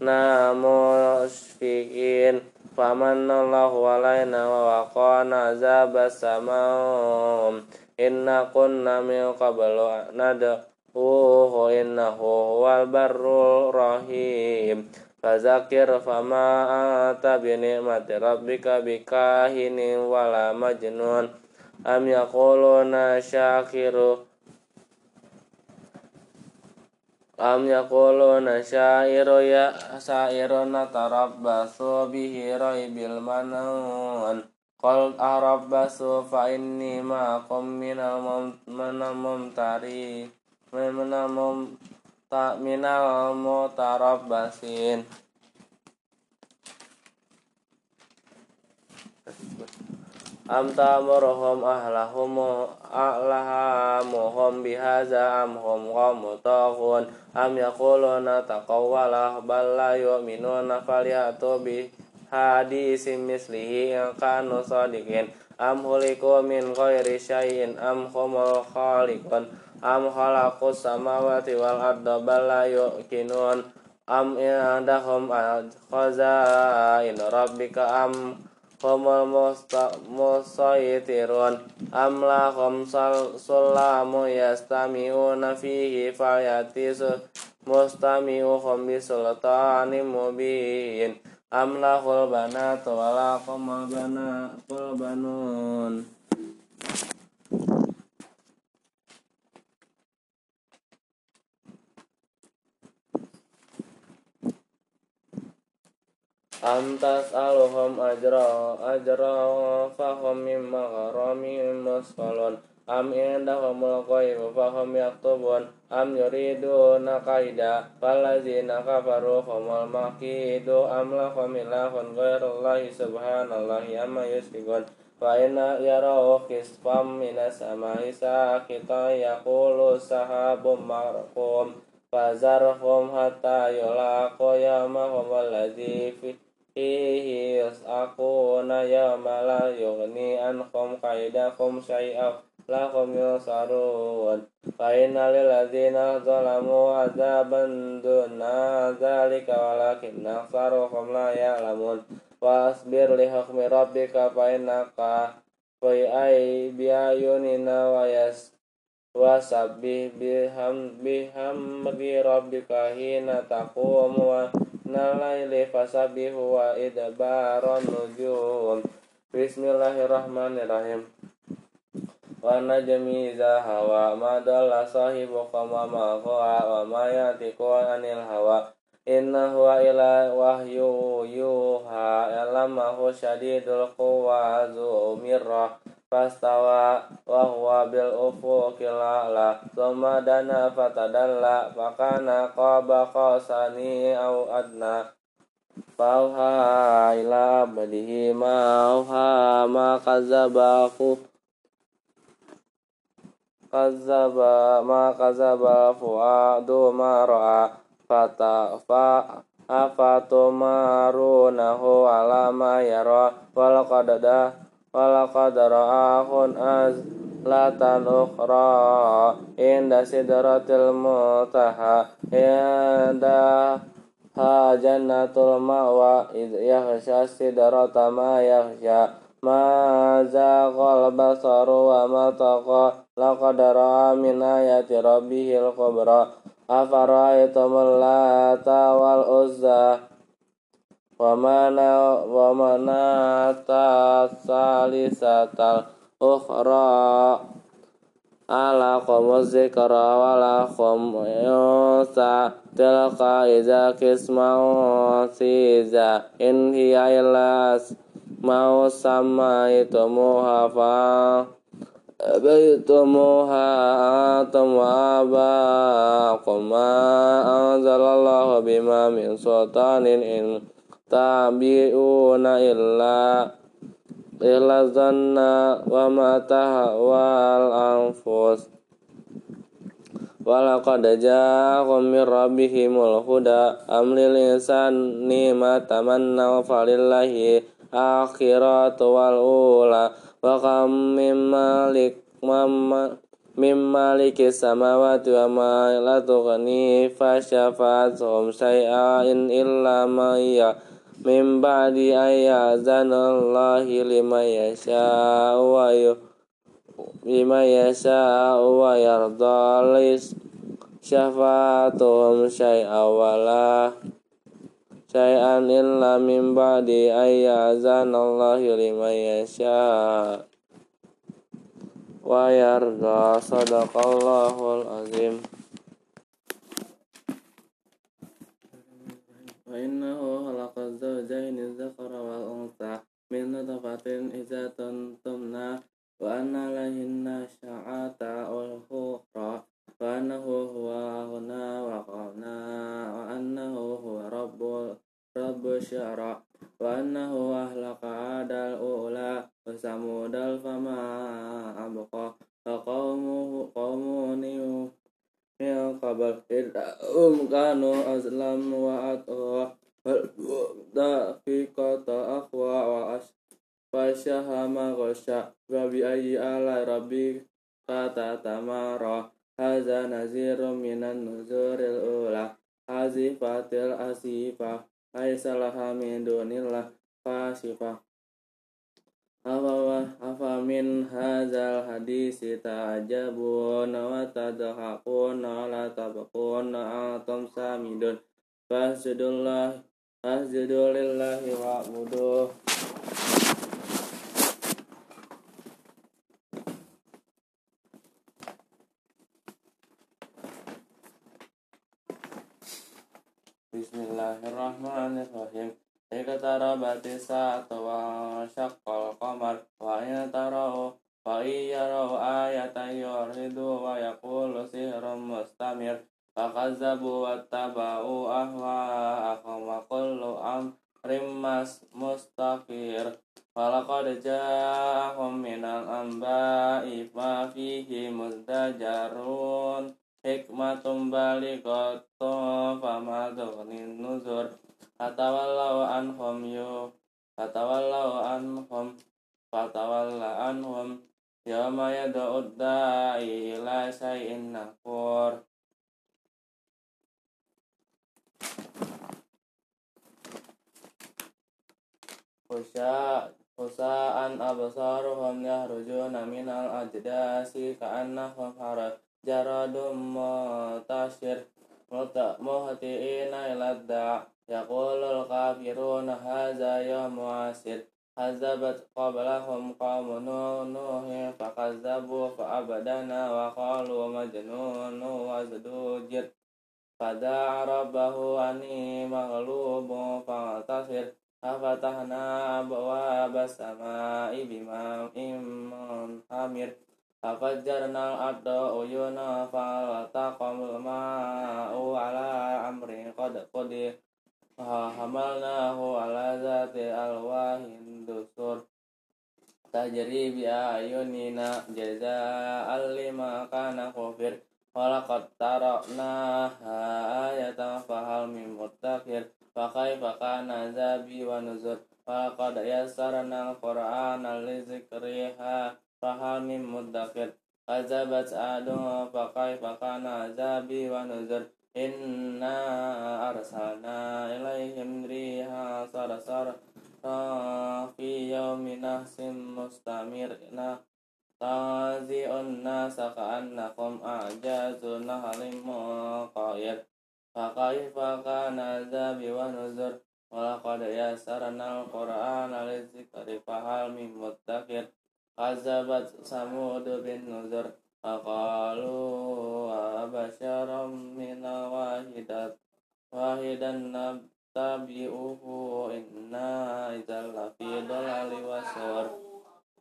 ala ba'di yatasa'alun Qalu inna kunna qablu fi ahli na musfiqin famanallahu alaina wa waqana azabas samum inna kunna min qablu nad'uhu innahu huwal barrul rahim. Fazakir fama anta bi ni'mati rabbika bikahinin wala majnun. Am yaquluna syakiru Am yaquluna syairu ya syairun tarabbasu bihi raibil manun. Qul arabbasu fa inni ma'akum minal mumtari minal mumta minal mutarabbasin am ta'muruhum ahlahum a'lahamuhum bihaza am hum qamutahun am yaquluna taqawwala bal la yu'minuna falyatu bi hadisin mislihi kanu sadiqin. Am huliku min ghairi syai'in am humul khaliqun. Am khalaqus samawati wal arda bal la yuqinun am indahum khazain rabbika am humul musaytirun am lahum sulamu yastami'una fihi falyati mustami'uhum bisultanim mubin am lahul banatu wa lakumul banun Amtas aluhum ajra ajra fahum min maghramihim musqalun am indahumul ghaibu fahum yaktubun. Am yuriduna kaida falazina kafaru humul makidu. Am lahum ilahun ghairullahi subhanallahi amma fa inna yarau kisfam minas samai sakita yaqulu sahabum marqum fazarhum hatta yulaqu yamahum alladhi fi fihi yas'aquna yawma la yughni anhum kaidahum syai'aw lahum yusarun fa inna lil ladzina zalamu azaban duna dzalika walakin aktsaruhum la ya'lamun. Wasbir li hukmi rabbika fa innaka fi ay biayunina wa yas wasabbih biham bihamdi rabbika hina taqumu wa nalaili fasabbihu wa idbaron nujum Bismillahirrahmanirrahim. Wa najmi idza hawa ma dalla sahibuka ma ma wa ma yatiqu anil hawa. Inna huwa ila wahyu yuha Alamahu syadidul quwa zu mirrah Fastawa wa huwa bil ufuqil a'la Thumma dana fatadalla Fakana qaba qasani au adna. Fauha ila abadihi ma'uha ma kazabaku Kazaba ma kazaba fu'adu ma ra'a fata fa afatumarunahu ala ma yara. Walaqadada walaqadara'ahun az latan ukhra inda sidratil muntaha inda ha jannatul ma'wa id yaghsha sidrata ma yaghsha ma zaqal basaru wa ma taqa laqad ra'a min ayati rabbihil kubra afara'aytumul lata wal uzza wa mana wa mana salisatal ukhra ala qamuz zikra wala khamsa tilka iza kismau siza in hiya illa mau sama itu muhafa أبيتموها أنتم وآباؤكم ما أنزل الله بما من سلطان إن tabi'una illa illa zanna wa ma tahwa anfus Walaqad ja'akum min rabbihimul huda am lil insani ma tamanna falillahi akhiratu wal ula. Wa kam mim malik mim maliki samawati wa ma la tughni fa syafa'atuhum syai'an illa ma mim ba'di ayyazanallahi lima yasha wa yu lima yasha wa yarda lis syafa'atuhum wala syai'an illa min ba'di ayyazanallahi liman yasha. Wa yarda sadaqallahul azim wa innahu khalaqa zawjaini dzakara wal untha min nutfatin idza tumna wa anna lahinna sya'ata ul khura wa annahu huwa huna wa qana wa annahu huwa rabbul rabbu syara wa annahu ahlaka adal ula wa samudal fama abqa wa qawmuhu qawmuniyu min qabl idhum kanu azlam wa atwa wal daqiqata aqwa wa as fasyahama ghasya wa bi ayyi ala rabbi afa min hazal hadisi ta'jabun wa tadhakun la tabqun antum samidun fasjudullah fasjudulillahi wa'buduh Bismillahirrahmanirrahim. Iqtarabati sa'atu wa syaqqal fakazzabu wattaba'u ahwa'ahum wa kullu amrim mas mustaqir. Walaqad ja'ahum minal anba'i ma fihi muzdajarun. Hikmatum balighatum fama tughnin nuzur. Fatawallau anhum yu fatawallau anhum fatawalla anhum. Yawma yad'ud da'i ila syai'in nakur khusya khusaan absaruhum yahrujuna minal ajdasi ka'annahum haraj jaradum mutashir muhti'ina ila da' yaqulul kafiruna hadza yawmu asir. Hazabat qablahum qawmu nuhin fa fa'abadana wa qalu majnun wa zadujir fada'a rabbahu ani fa tasir ففتحنا أبواب السماء بماء منهمر ففجرنا الأرض عيونا فالتقى الماء على أمر قد قدر فحملناه على ذات ألواح دسر تجري بأعيننا جزاء لما كان كفر ولقد تركناها آية فهل من مدكر فكيف كان عذابي ونذر ولقد يسرنا القرآن لذكرها فهل من مدكر كذبت عاد فكيف كان عذابي ونذر Inna arsalna ilaihim riha sarasar fi yawmin nahsim mustamirna tazi'un nasa ka'annakum a'jazu nahalim muqayir Fakaifa kana azabi wa nuzur Walaqad yasarna al-Qur'an al-zikri fahal min muttaqir Kazabat samud bin nuzur Faqalu abasyaram mina wahidat wahidan nabtabi'uhu inna idzal lafi dalali wasur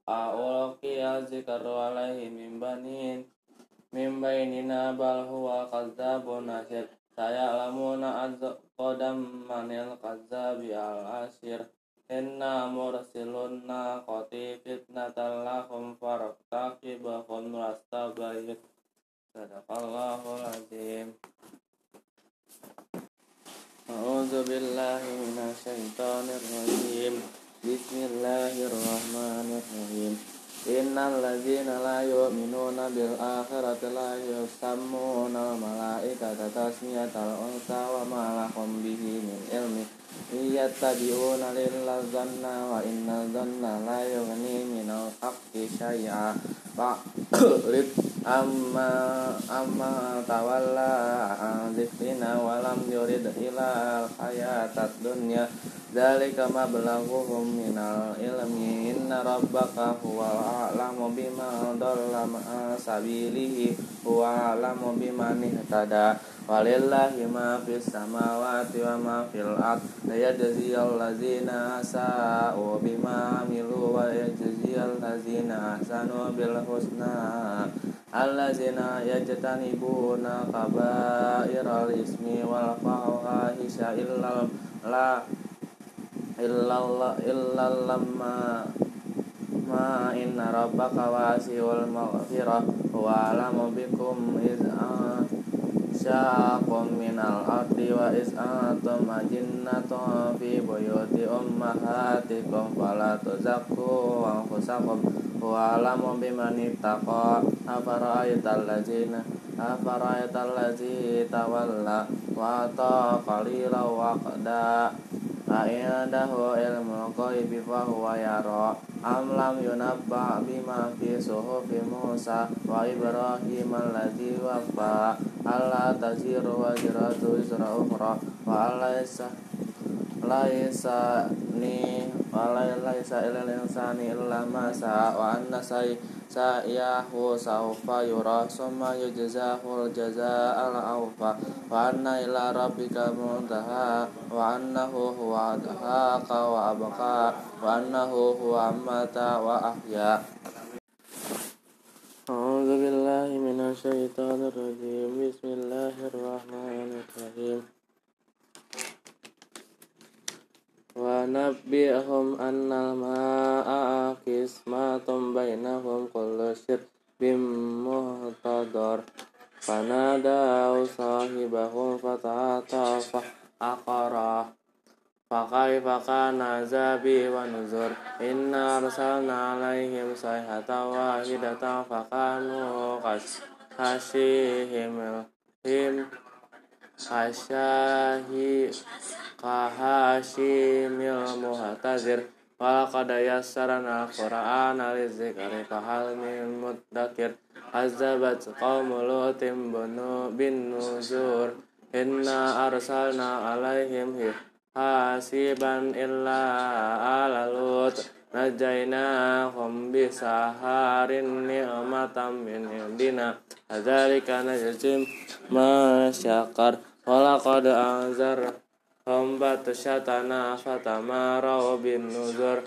A'ulqi azikaru alaihi min banin min bainina bal huwa kadzabun asyir saya lamuna az qadam manil kadzabi al asyir Inna mursilun naqati fitnatan lahum fartaqibahum wastabayit Sadaqallahul azim. A'udzu billahi minasyaitonir rajim Bismillahirrahmanirrahim Innal ladzina la yu'minuna bil akhirati la yusammuna al malaikata tasmiyatal unsa wa ma lahum bihi min ilmi. Yattabi'una lilla dhanna wa inna dhanna la yughni minal haqqi syai'a fa'rid amma amma tawalla an dzikrina wa lam yurid ila hayatad dunya dzalika mablaghuhum minal ilmi. Inna rabbaka huwal a'lamu bima dhalla sabilihi huwa a'lamu biman ihtada. Walillahi ma fis samawati wa ma fil ard. Yajziyal ladzina sa'u bima amilu wa yajziyal ladzina ahsanu bil husna. Alladzina yajtanibuna kaba'iral ismi wal fawahisha illal la illal illal lamma ma inna rabbaka wasi'ul maghfirah wa alamu bikum iz'a syaqum minal ardi wa is'atum ajinnatun fi buyuti ummahatikum fala tuzakku anfusakum wa alamu biman ittaqa afara'aital ladzina afara'aital ladzi tawalla wa ta qalila wa فَإِنَّهُ إِلْمُ الْقَيْبِ فَهُوَ يَرَى أَمْ لَمْ يُنَبَّأْ بِمَا فِي صُحُفِ مُوسَى وَإِبْرَاهِيمَ الَّذِي وَفَّى أَلَّا تَزِرُ وَزِرَةُ وِزْرَ أُخْرَى وَأَلَّيْسَ laisa ni wa laisa ilal insani illa ma sa wa anna say sa'yahu sawfa yura summa yujzahul jazaa al awfa wa anna ila rabbika muntaha wa annahu huwa adhaka wa abqa wa annahu huwa amata wa ahya أعوذ بالله من الشيطان الرجيم بسم الله الرحمن الرحيم ونبئهم أن الماء قسمة بينهم كل شرب محتضر فنادوا صاحبهم فتعاطى فعقره فكيف كان عذابي ونذر إنا أرسلنا عليهم صيحة واحدة فكانوا asyahi kahasimil muhatazir Walaqad saran al-Qur'ana lizikri fahal min muddakir. Azabat qawmu bin nuzur. Inna arsalna alaihim hasiban illa ala lut. Najainahum bisaharin ni'matam min indina. Azalika najajim masyakar walaqad anzar hum batshatana fatamarau bin nuzur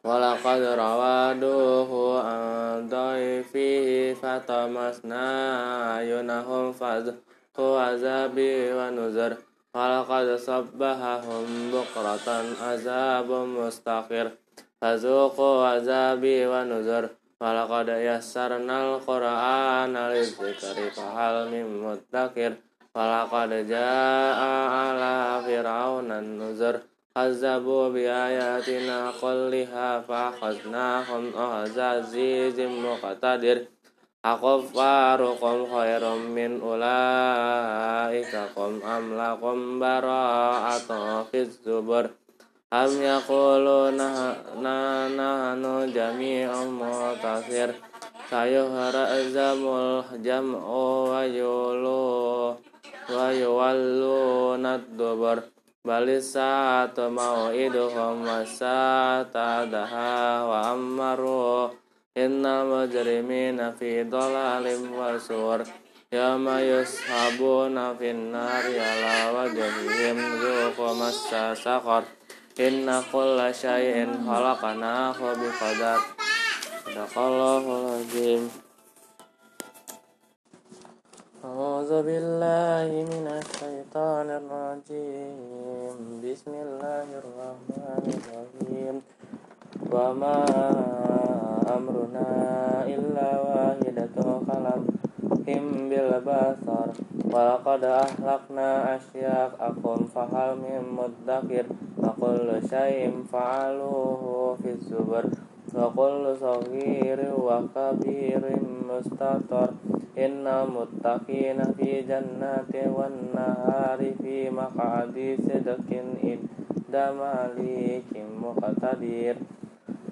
Walaqad rawaduhu an dhaifihi fatamasna yunahum fadhu azabi wa nuzur Walaqad sabbahahum bukratan azabun mustaqir Walaqad yassarnal qur'ana lidzikri fahal min muddakir. Walaqad ja'a ala fir'aunan nuzur Kazzabu bi ayatina kulliha fa akhadnahum ahzazizim muqtadir. Akuffarukum khairum min ulaikakum am lakum bara'atu fis zubur Am yaquluna nahnu jami'un mutasir. Sayuhrazamul jam'u wa yulu wa yuwalluna dubur Balisatu mau'iduhum wasatadaha wa ammaru. Innal mujrimina fi dhalalim wasur Yama yushabuna nari ala wajhihim zuqu massa saqar Inna kulla syai'in khalaqnahu biqadar Sadaqallahul azim أعوذ بالله من الشيطان الرجيم بسم الله الرحمن الرحيم وما أمرنا إلا واحدة كلمح بالبصر ولقد أهلكنا أشياءكم فهل من مدكر وكل شيء فعلوه في الزبر وكل صغير وكبير مستطر إن المتقين في جنات والنهار في مقعد صدق عند مليك مقتدر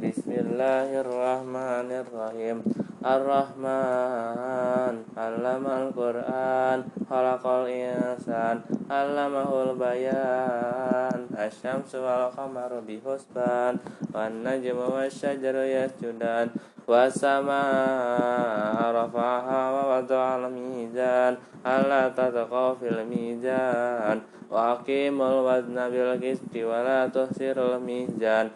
بسم الله الرحمن الرحيم الرحمن علم القرآن خلق الإنسان Alamahul bayan. Asyam wal qamaru bi husban. Wan najmu wasyajaru yasjudan. Wasamaa arafaha wa wada'al mizan. Alla tatakau fil mizan. Wa akimul wazna bil kisti wa la tuhsirul mizan.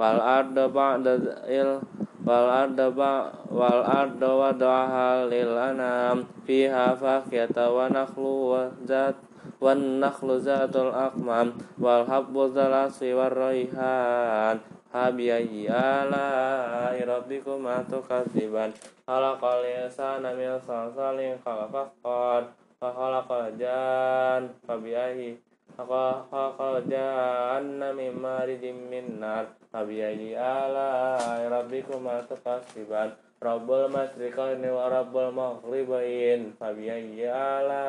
Wal ardu ba'da il wal ardu ba wal arda wada'aha lil anam. Fiha faqiyata wa nakhlu wa zat wan nakhlu zatul akmam wal habbu zalaswi war raihan. Habiyayi ala rabbikum atukadziban khalaqal insana min salsalin khalaqal khalaqal jan fabiyayi khalaqal janna min marijim min nar. Fabiyayi ala rabbikum atukadziban Rabbul masriqa wa rabbul maghribain. Fabiayyi ala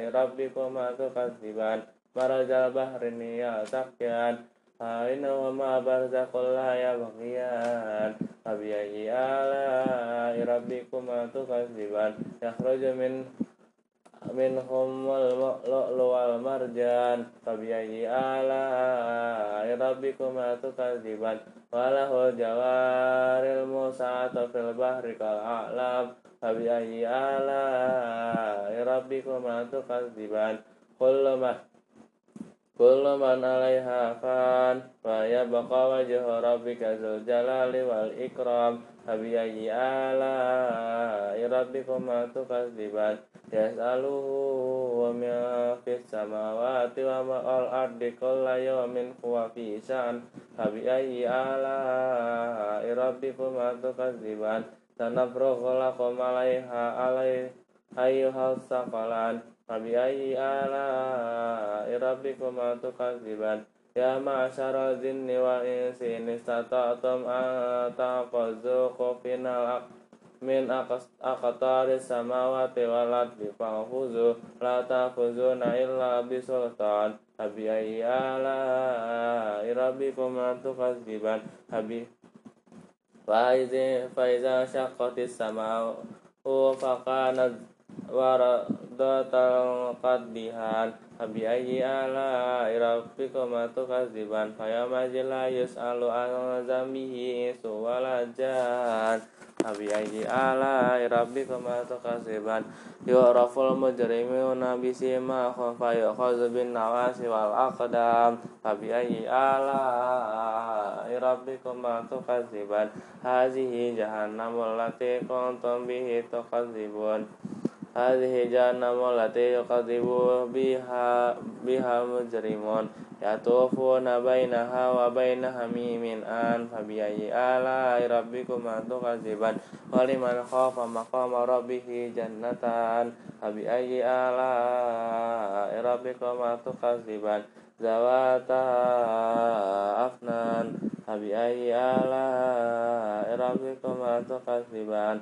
ya rabbikuma tukadziban Marajal bahrini yaltaqyan Aina wa ma barzakhul la yabghiyan Fabiayyi ala ya rabbikuma tukadziban Yakhruju min منهم اللؤلؤ والمرجان فبأي آلاء ربكما تكذبان وله الجوار الموسعة في البحر كالأعلام فبأي آلاء ربكما تكذبان كل ما Kullu man 'alaiha fan wa yabqa wajhu rabbika dzul jalali wal ikram abi ayyi ala rabbikuma ya yas'aluhu wa min fis samawati wa ma al ardi kullu yawmin huwa fi sya'n abi ayyi ala rabbikuma lakum 'alaiha فبأي آلاء ربكما تكذبان يا معشر الجن والإنس إن استطعتم أن تنفذوا خفنا min aqtaris samawati wal ardi fa'khuzu la ta'khuzuna illa bisultan Habi ayyi ala rabbikum tukadziban Habi Faizi waradatal qaddihan Habi ayyi ala rabbikum tukadziban Fayamajil la yus'alu an zambihi isu walajan Abi ayyi ala rabbikum tukasiban yu'raful mujrimuna bisima fa yu'khadhu bin nawasi wal aqdam Abi ayyi ala rabbikum tukasiban hazihi jahannamul lati kuntum bihi tukadzibun hadhihi jahannamul lati yukadzibu biha biha mujrimun yatufuna bainaha wa baina hamimin an fabiyayi ala rabbikum tukadziban wa liman khafa maqama rabbih jannatan fabiyayi ala rabbikum tukadziban zawata afnan fabiyayi ala rabbikum tukadziban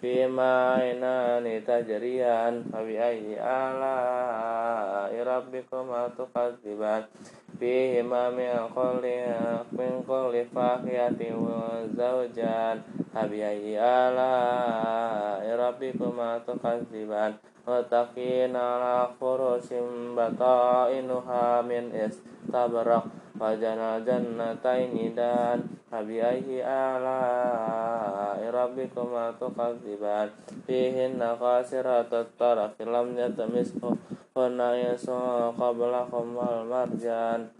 fima inani tajriyan fabiyayi ala rabbikum tukadziban fihima min kulli min kulli fakiyatin wa zawjan habi ayyi ala rabbikum tukadziban Watakin ala furusim batainuha min istabrak Wajana jannataini dan Habi ayyi ala rabbikum tukadziban Fihinna qasiratut taraf lam yatamisku Hunna yasu qablakum wal marjan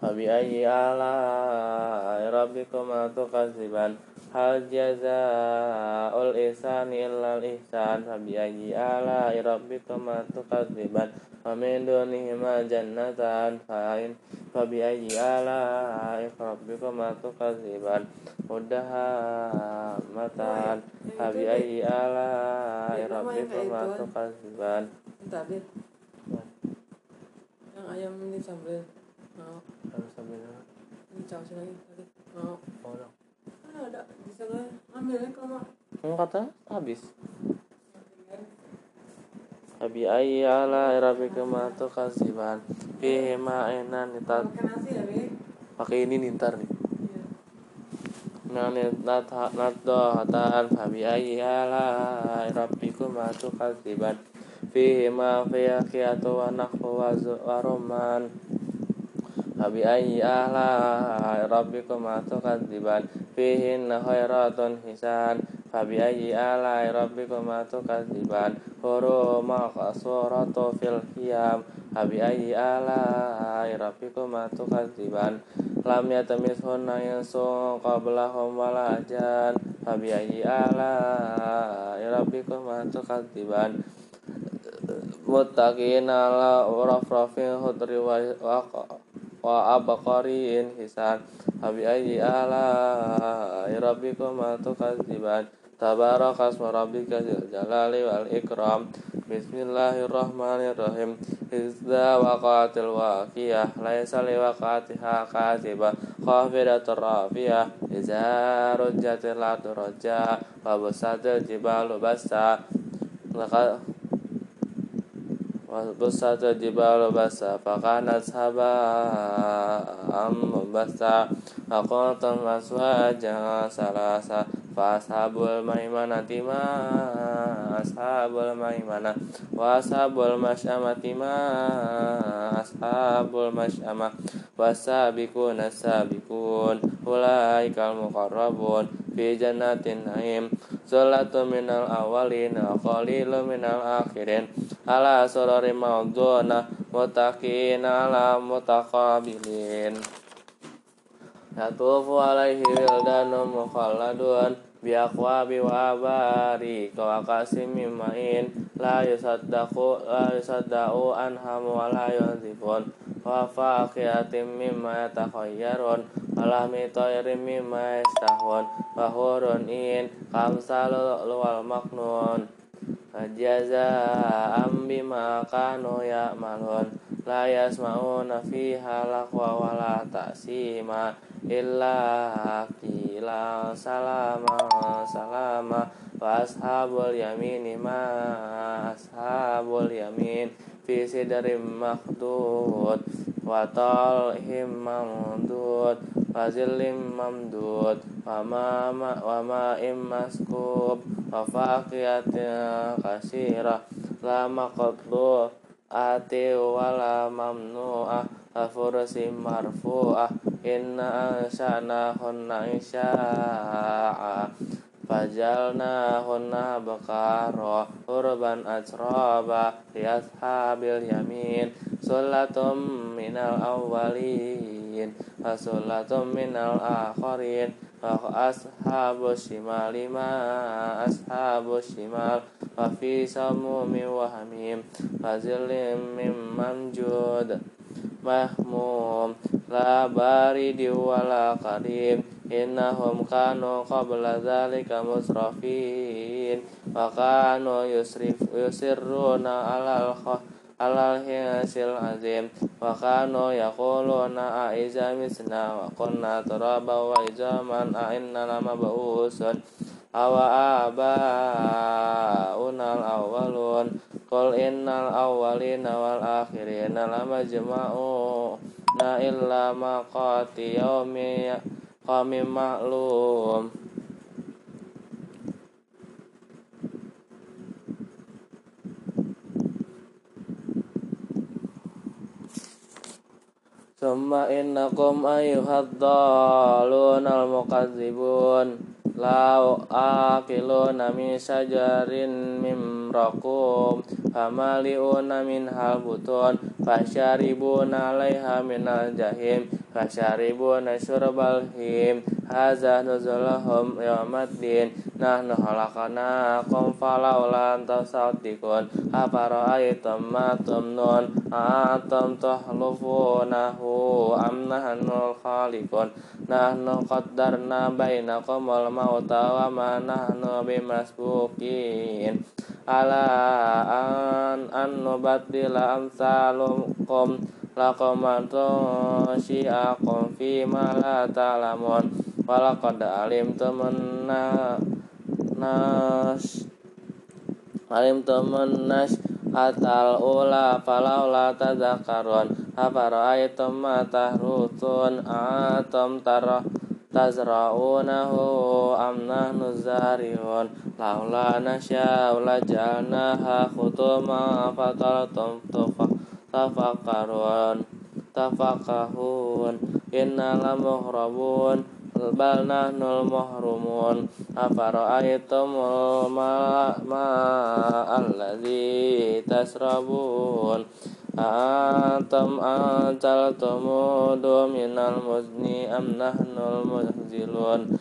Habi Hal jazaa'ul ihsani illa ihsan Habi ayyi ala rabbikum tukadziban Wa min dunihima jannatan fa'in Fabi ayyi ala rabbikum tukadziban Mudahamatan Habi ayyi ala rabbikum tukadziban Tadi yang ayam ini sambal mau. Harus sambil ini caos lagi mau. Orang kan ada? Bisa nggak ambil ya kalau Kamu kata habis. Habi ayyi ala rabbikum tukadziban. Fihi nitat. Nasi ya be Pakai ini nintar nih. Nadhatan fabi ayyi ala rabbikum tukadziban. Fihi ma fiyakiyatu wa nakhu wa zu- wa rumman Fabi ayyi ala rabbikum tukadziban Fihinna khairatun hisan. Fabi ayyi ala rabbikum tukadziban Huru maqsuratu fil qiyam. Fabi ayyi ala rabbikum tukadziban Lam yatamithunna insun qablahum wala jan. Fabi ayyi ala rabbikum tukadziban Wa, abqarin hisan. Fabi ayyi ala rabbikum tukadziban Tabaraka asma rabbika dzil jalali wal ikram. Bismillahirrahmanirrahim. Izza waqatil waqiyah. Laisa liwaqatiha katibah Khafidatur rafiyah. Iza rujjatil ardu rajja Wa jibalu basa Laka Wabusatil jibalu basa Fakanat sabam basa. Fakultum aswaja salasa Fashabul maimanati ma Ashabul maimana. Wa ashabul masyamati ma Ashabul masyamah Wasabiqun as-sabiqun Ulaikal muqarrabun Fi jannatin naim. Salatu minal awalin Wa qalilu minal akhirin. Ala surari mauduna Mutaqin ala mutaqabilin Yatufu alaihi wildanun mukhalladun biaqwabi wa bari wa qasimim ma'in. La yusaddaqu la yusaddaqu anham wa la yunzifun wa faqiyatin mimma yatakhayyarun wa lahmi tayrin mimma yastahun. Wa hurun in kamsalu la yasma'una fiha laqwa wa la ta'sima illa qila salama salama wa ashabul yamini ma ashabul yamin. Fi sidrim makhdud wa talhim mamdud wa zillim mamdud wa ma wa ma im maskub wa faqiyatin kasirah la maqdud ati wala mamnu'ah fursi marfu'ah inna ansha'na hunna insya'a. Fajalna hunna bakara urban asraba liashabil yamin. Sulatum minal awwalin wa sulatum minal akharin wa ashabu shimali ma ashabu shimal wa fi samumi wa hamim wa zilim mim mamjud mahmum la baridi wala karim innahum kanu qabla dzalika musrafin alal azim. Wa kanu yaquluna aiza misna wa kunna turaba wa izaman a inna lama ba'usun awa abaunal awwalun Qul innal awwalina wal akhirina lamajma'u na illa maqati yaumi qami ma'lum Summa innakum ayyuhad dalunal mukazzibun Lau akiluna min sajarin mim rakum Famaliuna min halbutun Fasyaribuna alaiha minal jahim Fasyaribuna syurbal him Haza nuzulahum yawmaddin Nahnu halakanakum falaulan tasautikun Apara'aitum ma tumnun Atum tuhlufunahu Am nahnul khalikun Nahnu qaddarna bainakumul mauta wa ma nahnu bimasbukin ala an an nubaddila amsalukum lakum syi'akum fi ma la ta'lamun. Walaqad alimtum nas alimtum nas atal ula falaula tadzakarun afara'aitum ma tahrutun atum tarah tazra'unahu am nahnu zarihun laula nasya'u lajalnaha khutuma fataltum tafakkarun tafakahun inna lamuhrabun bal nahnul muhrumun afara'aitumul ma alladhi tasrabun Atam ancal tomo do minal muzni am nahnul muzilun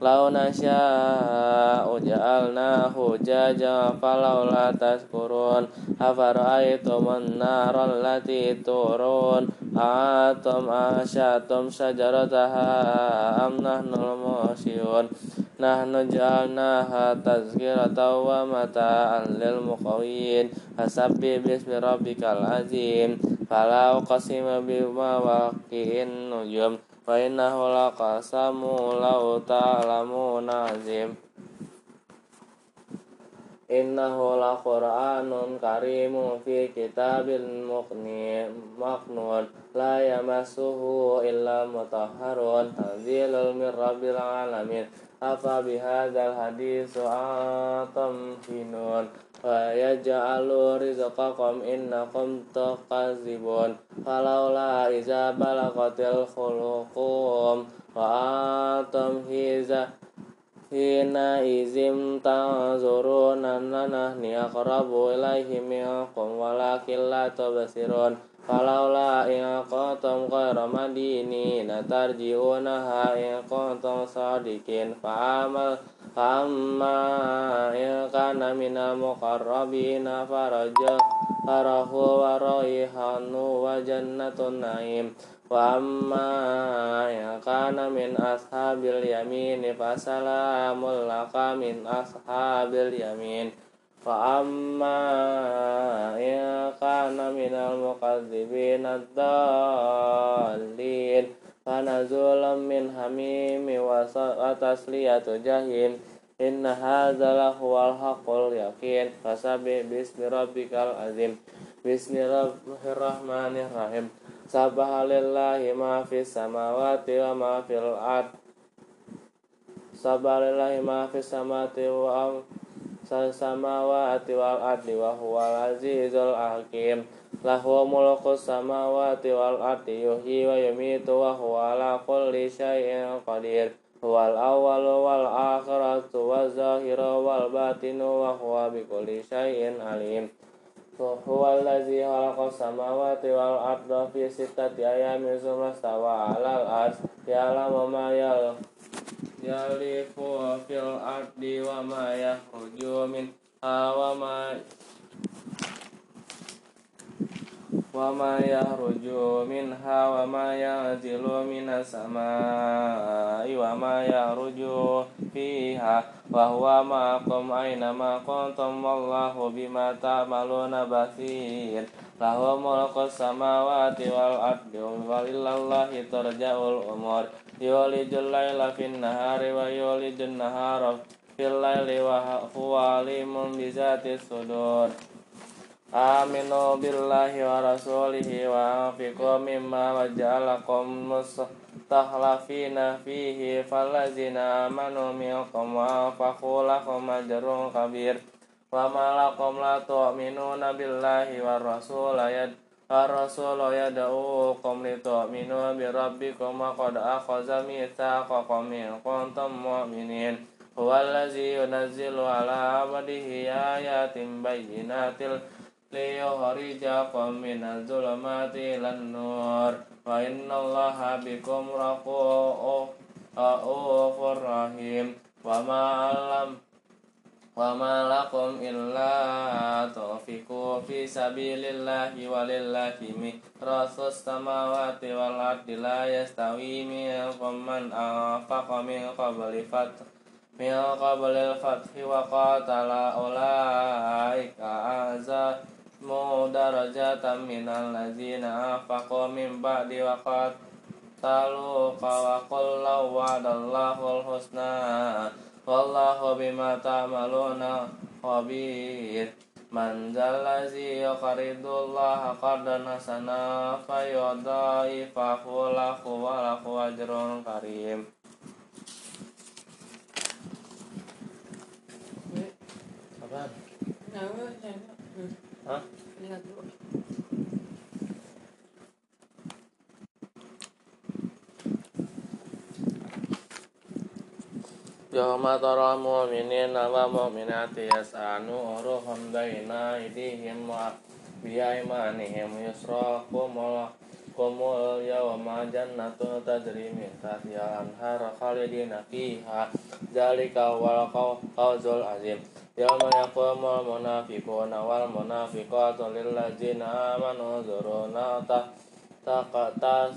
Lau nasya'u ja'alnahu jaja falawla tashkurun Afara'aitumun naral lati turun. Atum asyatum syajarataha am nahnul musyun Nahnu ja'alnaha tazkirata wa mata'an lil muqawin Fasabbi bismi rabbikal azim. Fala uqasimu bima waqi'in nujum Wa innahu laqasamu law ta'lamuna azim Innahu laqur'anun karimun fi kitabin muqni maknun. La yamassuhu illa mutahharun. Tanzilul min rabbil alamin. Afa bihadzal Wa yaj'alu rizqakum innakum tukazibun Falaula iza Hina izim tazuru nananah niakrabu ilaihi minkum walakin la tabasirun Falawla iqatum khaira madini natarjiunaha iqatum sadikin Fa'amal amma iqana minal muqarrabina farajah Farahu wa raihanu wa jannatun na'im. muqarrabina faraja farahu wa raihanu wa jannatun na'im Wa amma in kana min ashabil yamin fasalamul laka min ashabil yamin فأما إن كان من المكذبين الضالين فنزول من حميم وتسلية جحيم إن هذا لهو الحق اليقين فسبح باسم ربك العظيم بسم الله الرحمن الرحيم Sabaha lillahi ma fis samawati wa ma fil ard. Sabaha lillahi ma fis samawati wa sal samawati wal ardi wa huwal azizul hakim. Lahu mulkus samawati wal ardi yuhyi wa yumitu wa huwa ala kulli syai'in qadir. Huwal awal wal akhiratu wa zahiru wal batinu wa huwa bikulli syai'in alim. هو الذي خلق السماوات والأرض في ستة أيام ثم استوى على العرش يعلم ما يلف في الأرض وما يخرج منها وما وما يخرج منها وما ينزل من السماء وما يعرج فيها وهو معكم أينما كنتم والله بما تعملون بصير له ملك السماوات والأرض وإلى الله ترجع الأمور يولج الليل في النهار ويولج النهار في الليل وهو عليم بذات الصدور Aminu billahi wa rasulihi wa anfiqu mimma waja'alakum mustakhlafina fihi falazina amanu minkum wa anfaqu lakum ajrun kabir. Wa ma lakum la tu'minuna billahi wa rasulayad wa yad'ukum li tu'minu bi rabbikum wa qad akhadha mitsaqakum in kuntum mu'minin. Huwa allazi yunazzilu ala abdihi ayatin bayyinatil liyukhrijakum minal zulumati ilan nur wa innallaha bikum ra'ufur rahim. Wa ma wa ma illa tufiku fi sabilillahi walillahi rasus samawati wal ardi la yastawi minkum man anfaqa min qabli fath min qabli al-fathi mu darajatan minal ladzina anfaqu min ba'di wa qatalu wa qul wa'dallahu husna wallahu bima ta'maluna khabir. Man zallazi yuqridullaha qardan hasana fayudaifahu lahu wa lahu ajrun karim. Apaan? Kenapa? Hah? Lihat dulu. Wa mu'minati yas'anu uruhum baina aydihim wa biaimanihim yusrakumul kumul yawma jannatu tajri min tahtiha anhar khalidina fiha zalika wal fawzul azim yawma yaqumul munafiquna wal munafiqatu lil ladzina amanu zuruna taqatas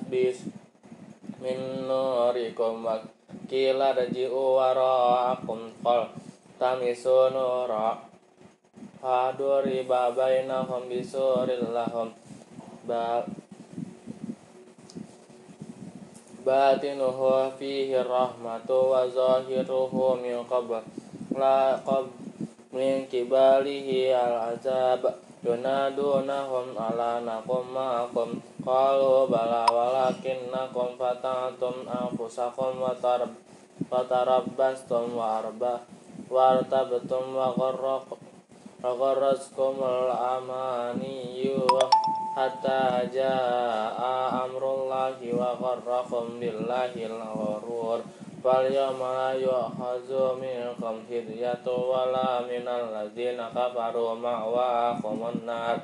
min nurikum wa kila raji'u wara'akum qal tamisu nura haduri babainahum bisuril lahum ba batinuhu fihi rahmatu wa zahiruhu min kibalihi al azab yunadunahum ala nakum ma'akum qalu bala walakinnakum fatantum anfusakum wa tarab wa tarabbastum wa arba wartabtum wa gharraq wa gharraskum al amaniyu hatta jaa amrullahi wa gharrakum yawma la yu'khazu minkum fidyatu wala minal ladzina kafaru ma'wakumun nar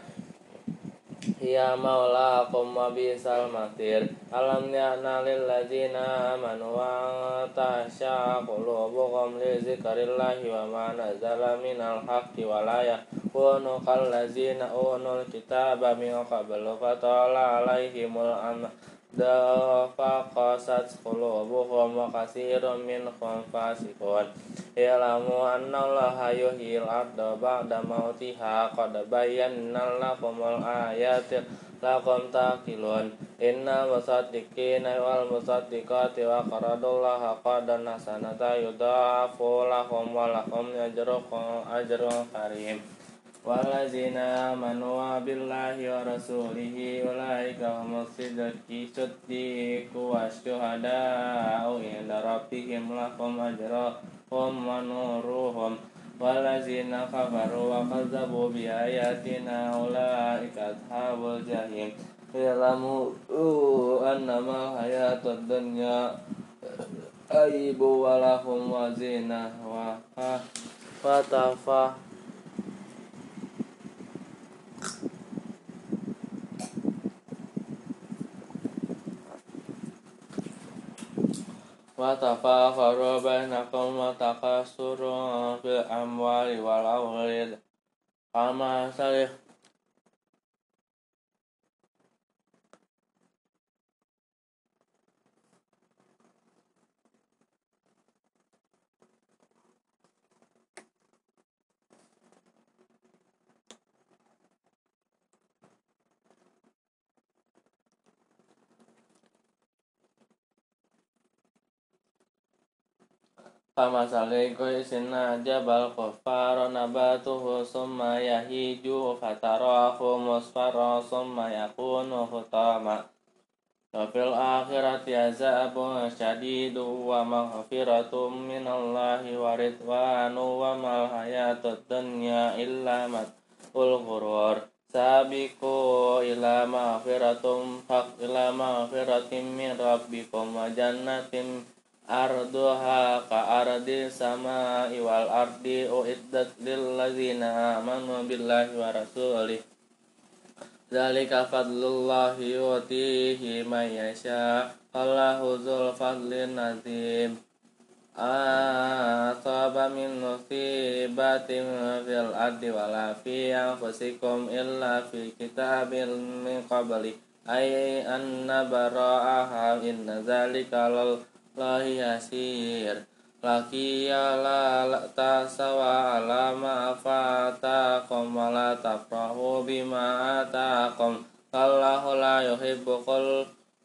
Ya maulakum wa bisal matir. Alam ya'na lil ladzina amanu wa tahsya qulubuhum li zikrillahi wa ma nazala minal haqqi wa la yakunu kal ladzina unul kitaba min qablu fatala alaihimul Dafa qasat qulubuhum wa katsirun minhum fasiqun Ya'lamu anna Allaha yuhyil arda ba'da mautiha qad bayyana lakumul ayati lakum taqilun. Inna musaddiqina wal musaddiqati wa qaradullaha qadan hasanata yudhafu lakum wa lakum ajrun ajrun karim. والذين آمنوا بالله ورسوله أولئك هم الصديق والشهداء عند ربهم لهم أجرهم ونورهم والذين كفروا وكذبوا بآياتنا أولئك أصحاب الجحيم اعلموا أنما الحياة الدنيا أيب ولهم وزينة وتفاح وتفاخروا بينكم وتكاثر في الأموال والأولاد كما سلف فمثل كيس جبل كفار نباته ثم يهيج فتراه مصفرا ثم يكون حطاما وفي الآخرة عذاب شديد ومغفرة من الله ورضوان وما الحياة الدنيا إلا متع الغرور سابقوا إلى مغفرة إلى مغفرة من ربكم وجنة arduha ka ardi sama iwal ardi uiddat lil ladzina amanu billahi wa rasulih Zalika fadlullahi yutihi may yasha. Allahu dzul fadlin azim. Asaba min musibatin fil ardi wala fi anfusikum illa fi kitabin min qabli. Ay anna bara'aha inna zalika lahi yasir laki la ta sawa ala ma fatakum wa la tafrahu bima atakum Allahu la yuhibbu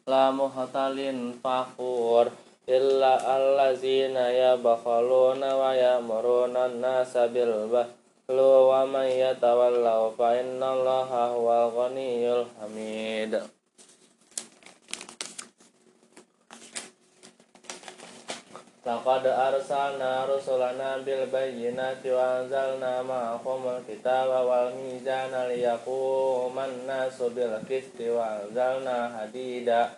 la muhtalin fakhur. Illa allazina yabkhaluna wa ya'muruna an-nasa bil bahlu wa man yatawallaw fa innallaha huwal ghaniyyul hamid Laqad arsalna rusulana bil bayyinati wa anzalna ma'ahumul kitaba wal mizana liyaquman nasu bil qisti wa anzalna hadida.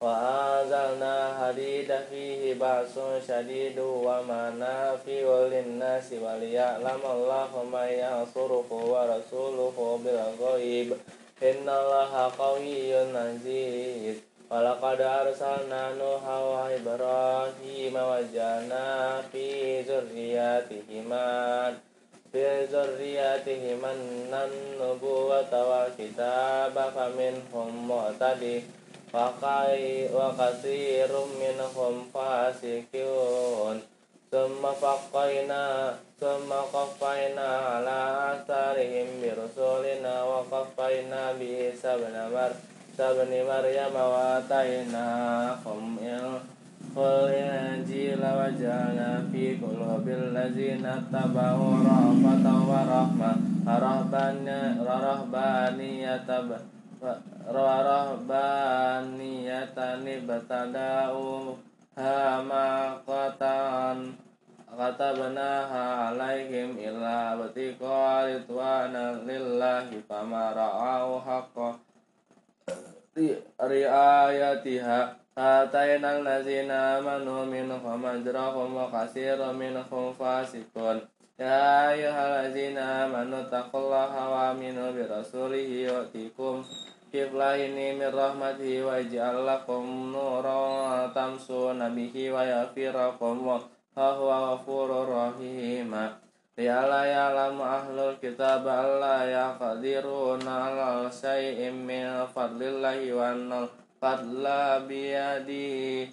Wa anzalna hadida fihi ba'sun shadidu wa manafi'u lin-nasi wa liya'lamallahu man yansuruhu wa rasuluhu bil ghaib. Innallaha qawiyyun aziz Walaqad arsalna Nuha wa Ibrahim wa jana fi zurriyatihima fi zurriyatihima an-nubuwata wal kitaba faminhum mu'tadi wa kai wa katsirum minhum fasiqun. Summa faqaina Summa qaffayna ala asarihim bi rusulina wa qaffayna bi Isa bin ابن مريم وآتيناهم الإنجيل وجعلنا في قلوب الذين اتبعوا رأفة ورحمة رهبانية ورهبانية ابتدأوها معقة كتبناها عليهم إلا ابتغاء رضوان لله فما رأوا حقا riayatiha Atainal lazina amanu minhum ajrahum wa kasira minhum fasikun. Ya ayyuhallazina amanu taqullaha wa aminu bi rasulihi yu'tikum kiflaini min rahmatihi wa ij'al lakum nuran tamsuna bihi wa yaghfirakum wa Liyala ya'lamu ahlul kitab alla yaqdiruna ala syai'im min fadlillahi wa annal fadla biyadi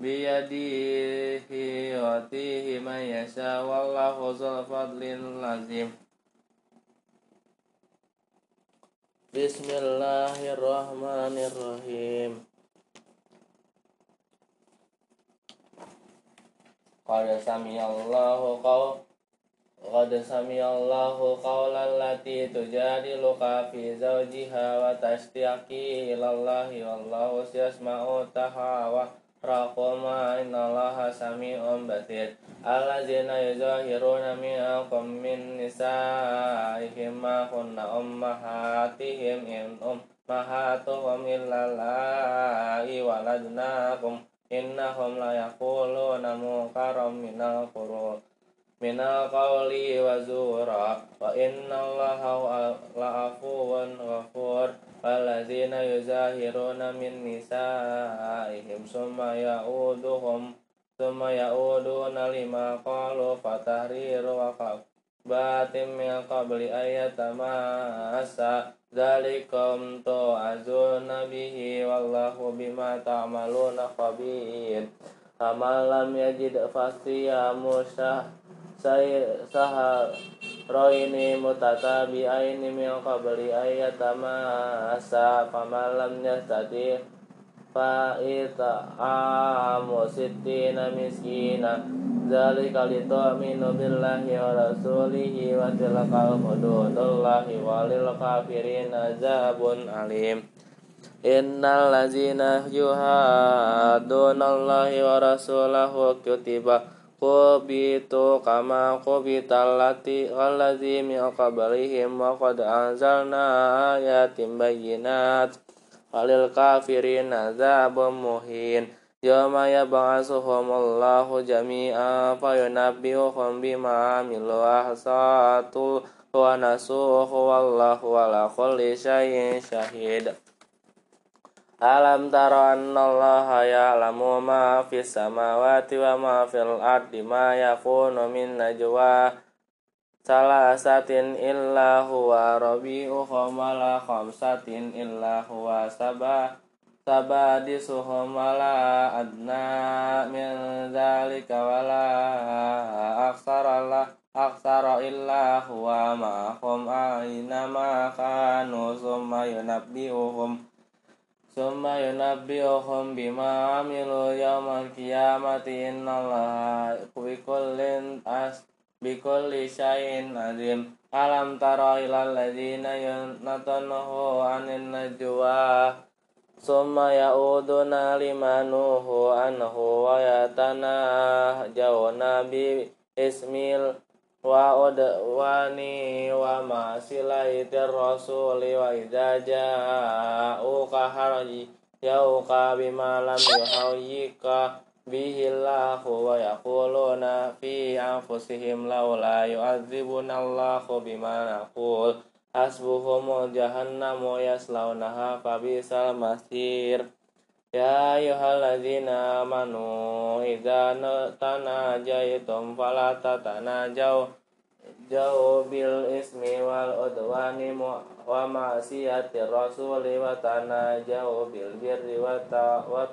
biyadihi yatihi man yasha wallahu dzul fadlin lazim. Bismillahirrahmanirrahim. Qad samiyallahu qaw Qad samiyallahu qawlan lati tujadiluka fi zawjiha wa tashtiyaki ilallahi wallahu yasma'u tahawa raqama innallaha sami'un basir. Allazina yuzahiruna minkum min nisaihim ma kunna ummahatihim in ummahatuhum illa la'i waladnakum innahum la yaquluna minal qurun minal qawli wa zura wa inna allaha la'afuwan ghafur walladzina yuzahiruna min nisaihim lima qalu fatahriru wa batim min qabli ayatamasa Zalikum tu'azuna bihi wallahu bima ta'maluna khabir. Amalam yajid fasiyamu sah sahar roini mutatabi'aini min qabli ayatamasa Famalam yastati fa'ita amu sittina miskina. Zalika litu'minu billahi wa rasulihi wa tilkal hududullahi walil kafirin azabun alim. Innal lazina yuhadunallahi wa rasulahu kubitu kama kubital lati allazi min qablihim wa qad anzalna ayatin bayyinat walil kafirin azabun muhin. Yawma yab'asuhumullahu jami'a fayunabbi'uhum bima amilu ahsatul wa nasuhu wallahu ala kulli syai'in syahid Alam tara annallaha ya'lamu ma fis samawati wa ma fil ardi ma yakunu min najwa salasatin illa huwa rabi'uhum wala khamsatin illa huwa sabah sabadisuhum wala adna min dzalika wala aksara aksara illa huwa ma'hum aina ma kanu summa yunabbi'uhum summa yunabbi'uhum bima amilu yawmal qiyamati innallaha bikullin as bikulli syai'in azim alam tara ilal ladzina yunatanahu anin najwa. Summa ya'uduna limanuhu anhu wa yatana jawna ismil wa udwani wa masilaitir rasuli wa idza ja'uka haraji yauka bima lam yuhayyika bihillahu wa yaquluna fi anfusihim laula yu'adzibuna Allahu bima naqul. Hasbuhum jahannamu yaslaunaha fabisal masir Ya ayyuhalladzina amanu idza tanajaitum fala tatanajau. Jauh bil ismi wal udwani wa ma'siyati rasuli wa tanajau bil birri wa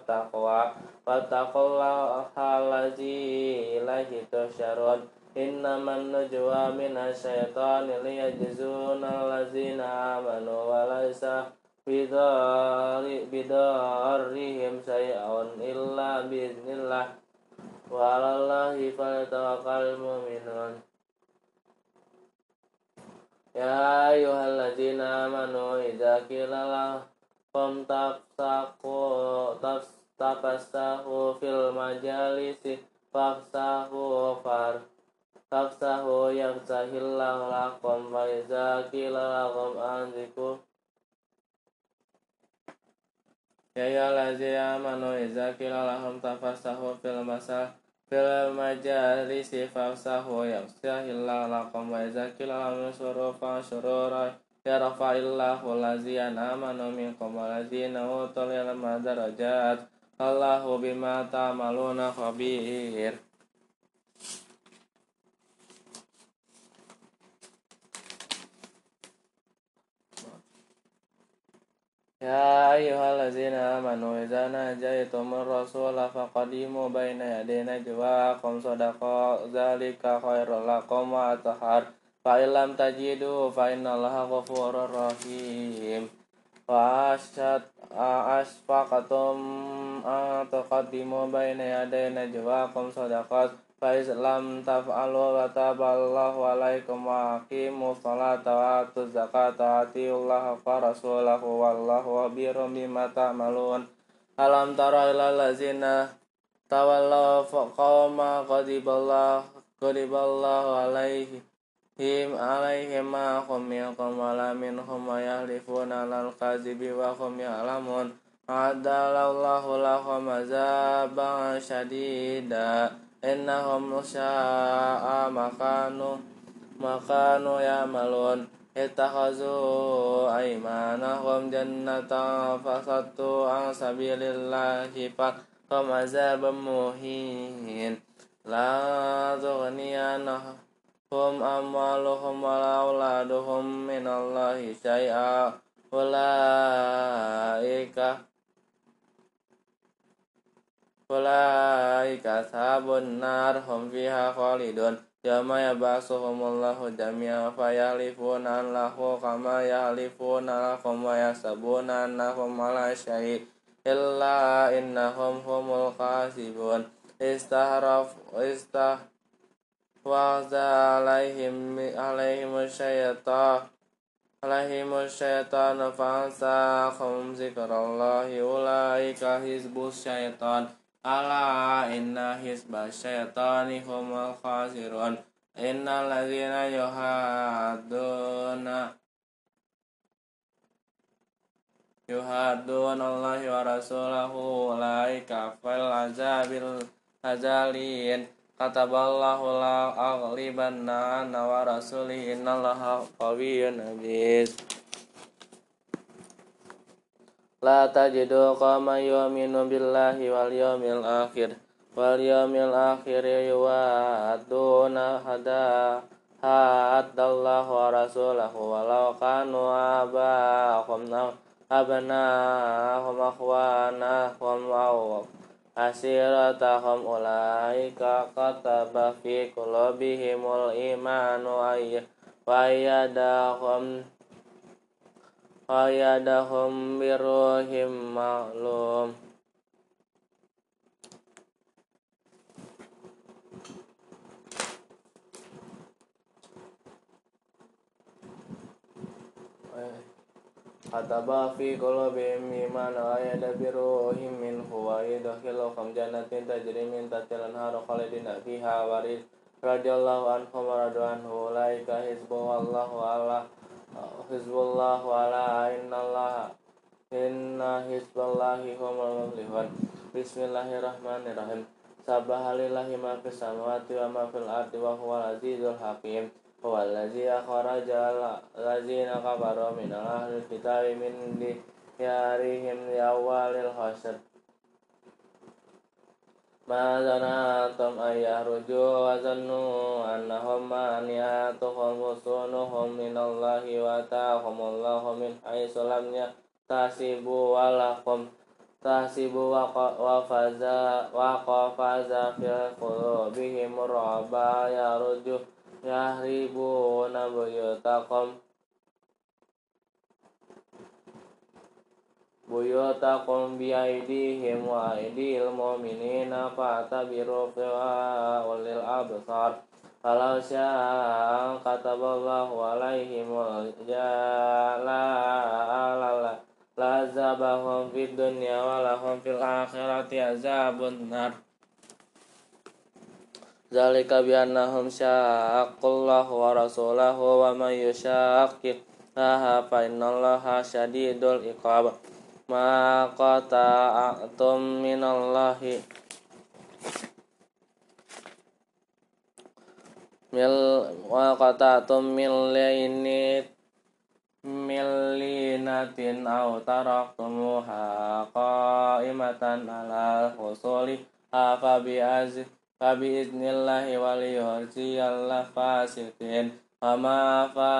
taqwa. Wa taqullaha allazi ilaihi tusyarun Innaman najwa minasyaitani bidari bidarrihim say'un illa biiznillah wa 'alallahi falyatawakkalul mu'minun. Ya ayyuhalladzina amanu idza qila lakum tafsaqu tafsahu fil majalisi fafsahu far Tafsahu yafsahillahu lakum wa iza qila lakum anziku Ya ya lazi amanu iza qila lahum tafassahu fil masal fil majalisi fafsahu yafsahillahu lakum wa iza qila lahum suru fanshuru yarfa'illahu lazina amanu minkum wa lazina utul ilma darajat. Allahu bima ta'maluna khabir يا أيها الذين آمنوا إذا ناجيتم الرسول فقدموا بين يدي نجواكم صدق ذلك خير لكم وأطهر فإن لم تجدوا فإن الله غفور رحيم وأشهد أشفقتم أن تقدموا بين يدي نجواكم صدقات Faiz lam taf'alu wa taballahu alaikum wa aqimu salata wa atu zakata wa atiullah wa rasulahu wallahu birum bima ta'malun. Alam tara ilal lazina tawallahu faqawma qadiballah qadiballahu alaihi him alaihim ma hum minkum wa la minhum wa yahlifuna lal qazibi wa hum ya'lamun. Adalallahu lahum azabah syadidah innahum sya'a makanu makanu ya'malun ittakhazu aymanahum jannatan fasattu an sabilillahi fahum azabun muhin. La tughniyanahum amwaluhum wala auladuhum minallahi syai'a. Ulaika Ulaika ashabun nar hum fiha khalidun. Yama yabasuhumullahu jami'a fayahlifuna lahu kama yahlifuna lakum wa yasabuna annahum ala syahid. Illa innahum humul kasibun istahraf istah wa'za alaihim alaihim syaitan. Alaihim syaitan fa'ansahum zikrallahi ulaika hizbus syaitan Ala inna hisba syaitani humul khasirun. Inna ladhina yuhaduna Yuhadun Allah wa rasulahu Ulaika fil azabil azalin. Kataballahu la aghlibanna ana wa rasuli. Inna allaha qawiyyun abis La tajidu qama yu'minu billahi wal yawmil akhir wal yawmil akhir yuwaduna hada haddallahu wa rasulahu walau kanu abahum abnahum akhwanahum aw asiratahum ulaika kataba fi qulubihimul imanu Fayadahum biruhim ma'lum. Ataba fi qulubihim iman wa yadbiruhim minhu wa yadkhiluhum jannatin tajri min tahtiha al-anharu khalidina fiha. Wa radhiyallahu anhum wa radu anhu ulaika hizbullahu Allah Hizbullah wala innallah. Inna hizballahi humul muflihun. Bismillahirrahmanirrahim. Sabahalillahi ma fis samawati wa ma fil ardi wa huwal azizul hakim. Huwa allazi akhraja allazina kafaru min ahli kitabi min diyarihim li awwalil ما ظننتم أن يخرجوا وظنوا أنهم مانعتهم وصونهم من الله وآتاهم الله من حيث لم يحتسبوا ولكم تحسبوا وقفز وقفز في قلوبهم الرعب يرجو يهربون بيوتكم buyutakum bi aidihim wa aidil mu'minina fa'tabiru fa ulil absar. Kalau syaa kataballahu alaihim jala alala lazabahum fid dunya wa lahum fil akhirati azabun nar. Zalika bi annahum syaqqallahu wa rasulahu wa man yushaqqi fa innallaha syadidul iqab ma qata'tum minallahi mil wa qata'tum min laini millinatin aw taraktumuha qa'imatan ala husuli fa bi az fa bi idnillahi wal yurjiyallah fasikin wa ma fa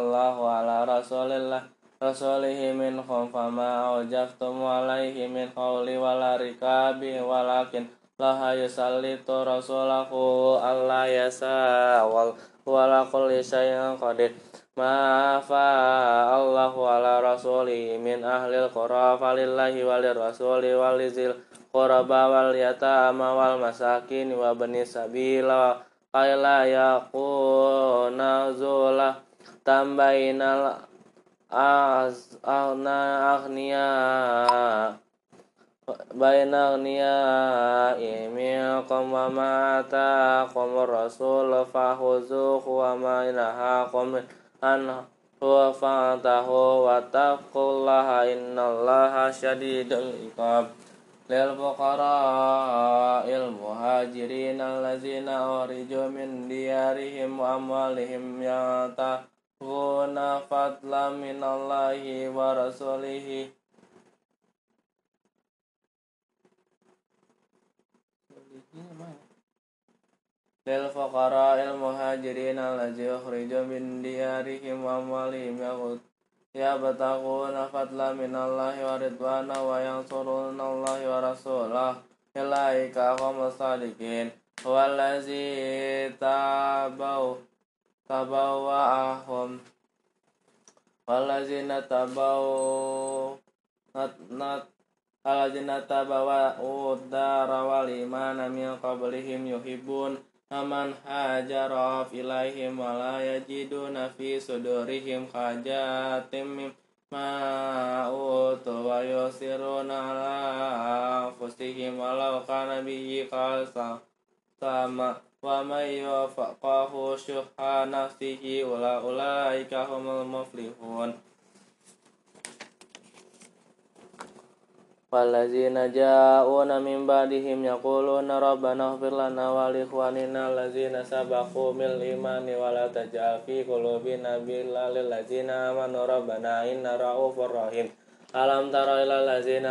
Allahu ala rasulillah rasulihi minhum fama awjaftum alaihi min qawli wala rikabi walakin laha yusallitu rasulahu alla yasa wal wala kulli syai'in qadir. Ma fa Allahu ala rasuli min ahlil qura falillahi walir rasuli walizil quraba wal yatama wal masakin wa bani sabila az agna agniya baina agniya minkum wa ma ataakum rasul fahuzuhu wa ma nahakum an huwa fa'tahu wa taqullaha innallaha syadidul iqab lil fuqara'il muhajirin allazina uriju min diyarihim wa amwalihim yataquna fadlan minallahi wa rasulihi lil fuqara'il muhajirin allazina ukhriju min diyarihim wa amwalihim yabtaguna fadlan tabawa'ahum. Wallazina tabau nat nat Alladzina tabawa'u dara wal imana min yuhibbun aman hajara ilaihim wa la yajiduna fi sudurihim hajatim mimma utu wa yusiruna ala anfusihim walau kana bihi qalsa sama wa may yafaqahu syuha nafsihi ula ulaika humul muflihun والذين جاءون من بعدهم يقولون ربنا اغفر لنا ولإخواننا الذين سبقوا بالإيمان ولا تجعل في قلوبنا غلا للذين آمنوا ربنا إنك رؤوف رحيم ألم تر إلى الذين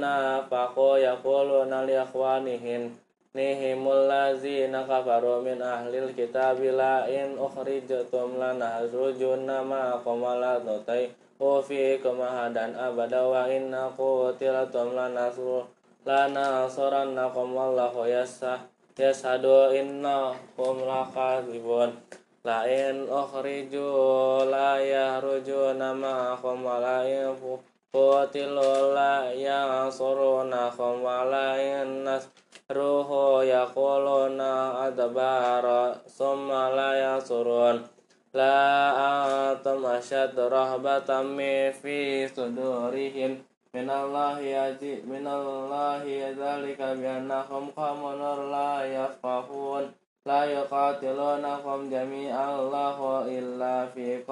نافقوا يقولون لإخوانهم nihimul lazina kafaru min ahlil kitabi la in ukhrijtum lanahzujunna ma'akum wa la tuti'u ufi kumahadan abada wa inna qutilatum lanasru lanasurannakum wallahu yasah yashadu innahum lakadibun la in ukhriju la yahrujuna ma'akum wa la in kutilu la yansurunnakum wa la in nasru nasruhu yaquluna adbara summa la yansurun la antum asyad rahbatan fi sudurihim. Minallahi yaji minallahi dzalika bi annahum qaumun la yafqahun. La yuqatilunakum jami'an lahu illa fi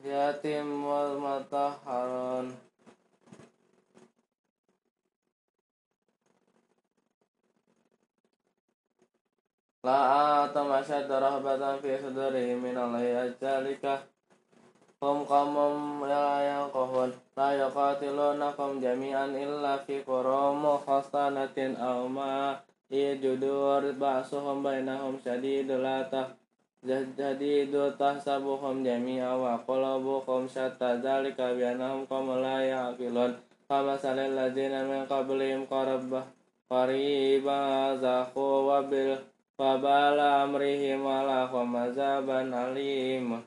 qaryatin wal matahharun La atam asyadda rahbatan fi sudurihim min Allahi ajalika hum qawmum la yanqahun. La yaqatilunakum jami'an illa fi qurum khasanatin aw ma yajudur ba'suhum bainahum syadidul latah jadidu tahsabuhum jami'a wa qulabuhum syatta. Dzalika bi annahum qawmun la yaqilun. Kama salil ladzina min qablihim qarabah qariba zakhu wa bil Fabala amrihim walahum azaban alim.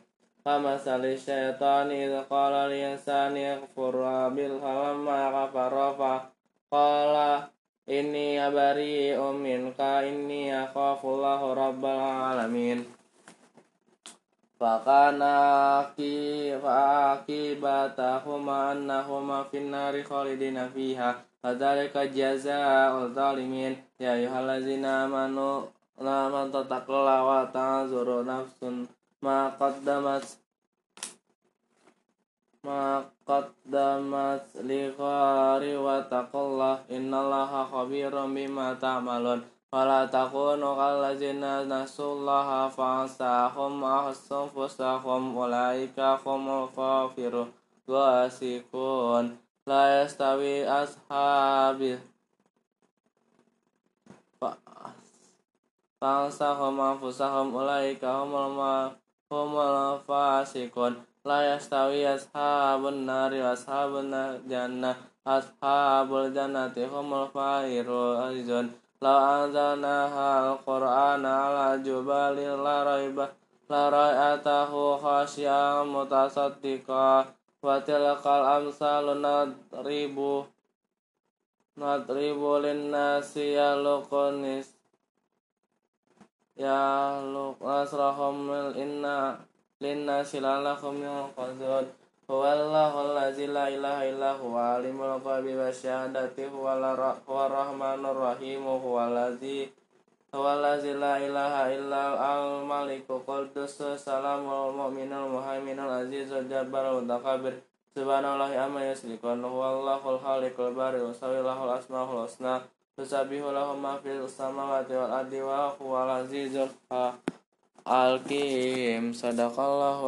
Kama sali syaitani qala liyansani yakfur bil falamma kafara fa qala inni abari minka inni akhafullahu rabbal alamin. Fakana ki fakibatahuma annahuma finnari khalidina fiha. Fadzalika jazaa'ul zalimin. Ya ayyuhallazina amanu la man tataqalla wa ta'zuru nafsun. Ma qaddamat ma qaddamat li ghari wa taqallah. Innallaha bima ta'malun. Wala takunu kallazina nasullaha fa'asahum ahsufusahum ulaika humul kafirun wasikun la yastawi ashabil fansahum anfusahum ulaika humul humul fasikun La yastawi ashabun nari ashabun jannah. Ashabul jannati humul faizun Law anzalna al-Qur'ana ala jubalin la raibah La ra'atahu khasyian mutasaddiqa. Wa tilkal amsalu nadribu Nadribu linnasi yaluqunis Yaluq nasrahum inna linnasi lalakum yuqazun Huwallahu allazi la ilaha illa huwa alimul ghaibi wasyahadati huwa rahmanur rahim huwallazi huwallazi la ilaha illa al maliku quddus. Salamul mu'minul muhaiminul azizul jabbarul mutakabbir subhanallahi amma yusyrikun huwallahul khaliqul bari. Wa sawillahul asmaul husna Tusabihu lahum ma fil samawati wal ardi wa huwal azizul hakim sadaqallahu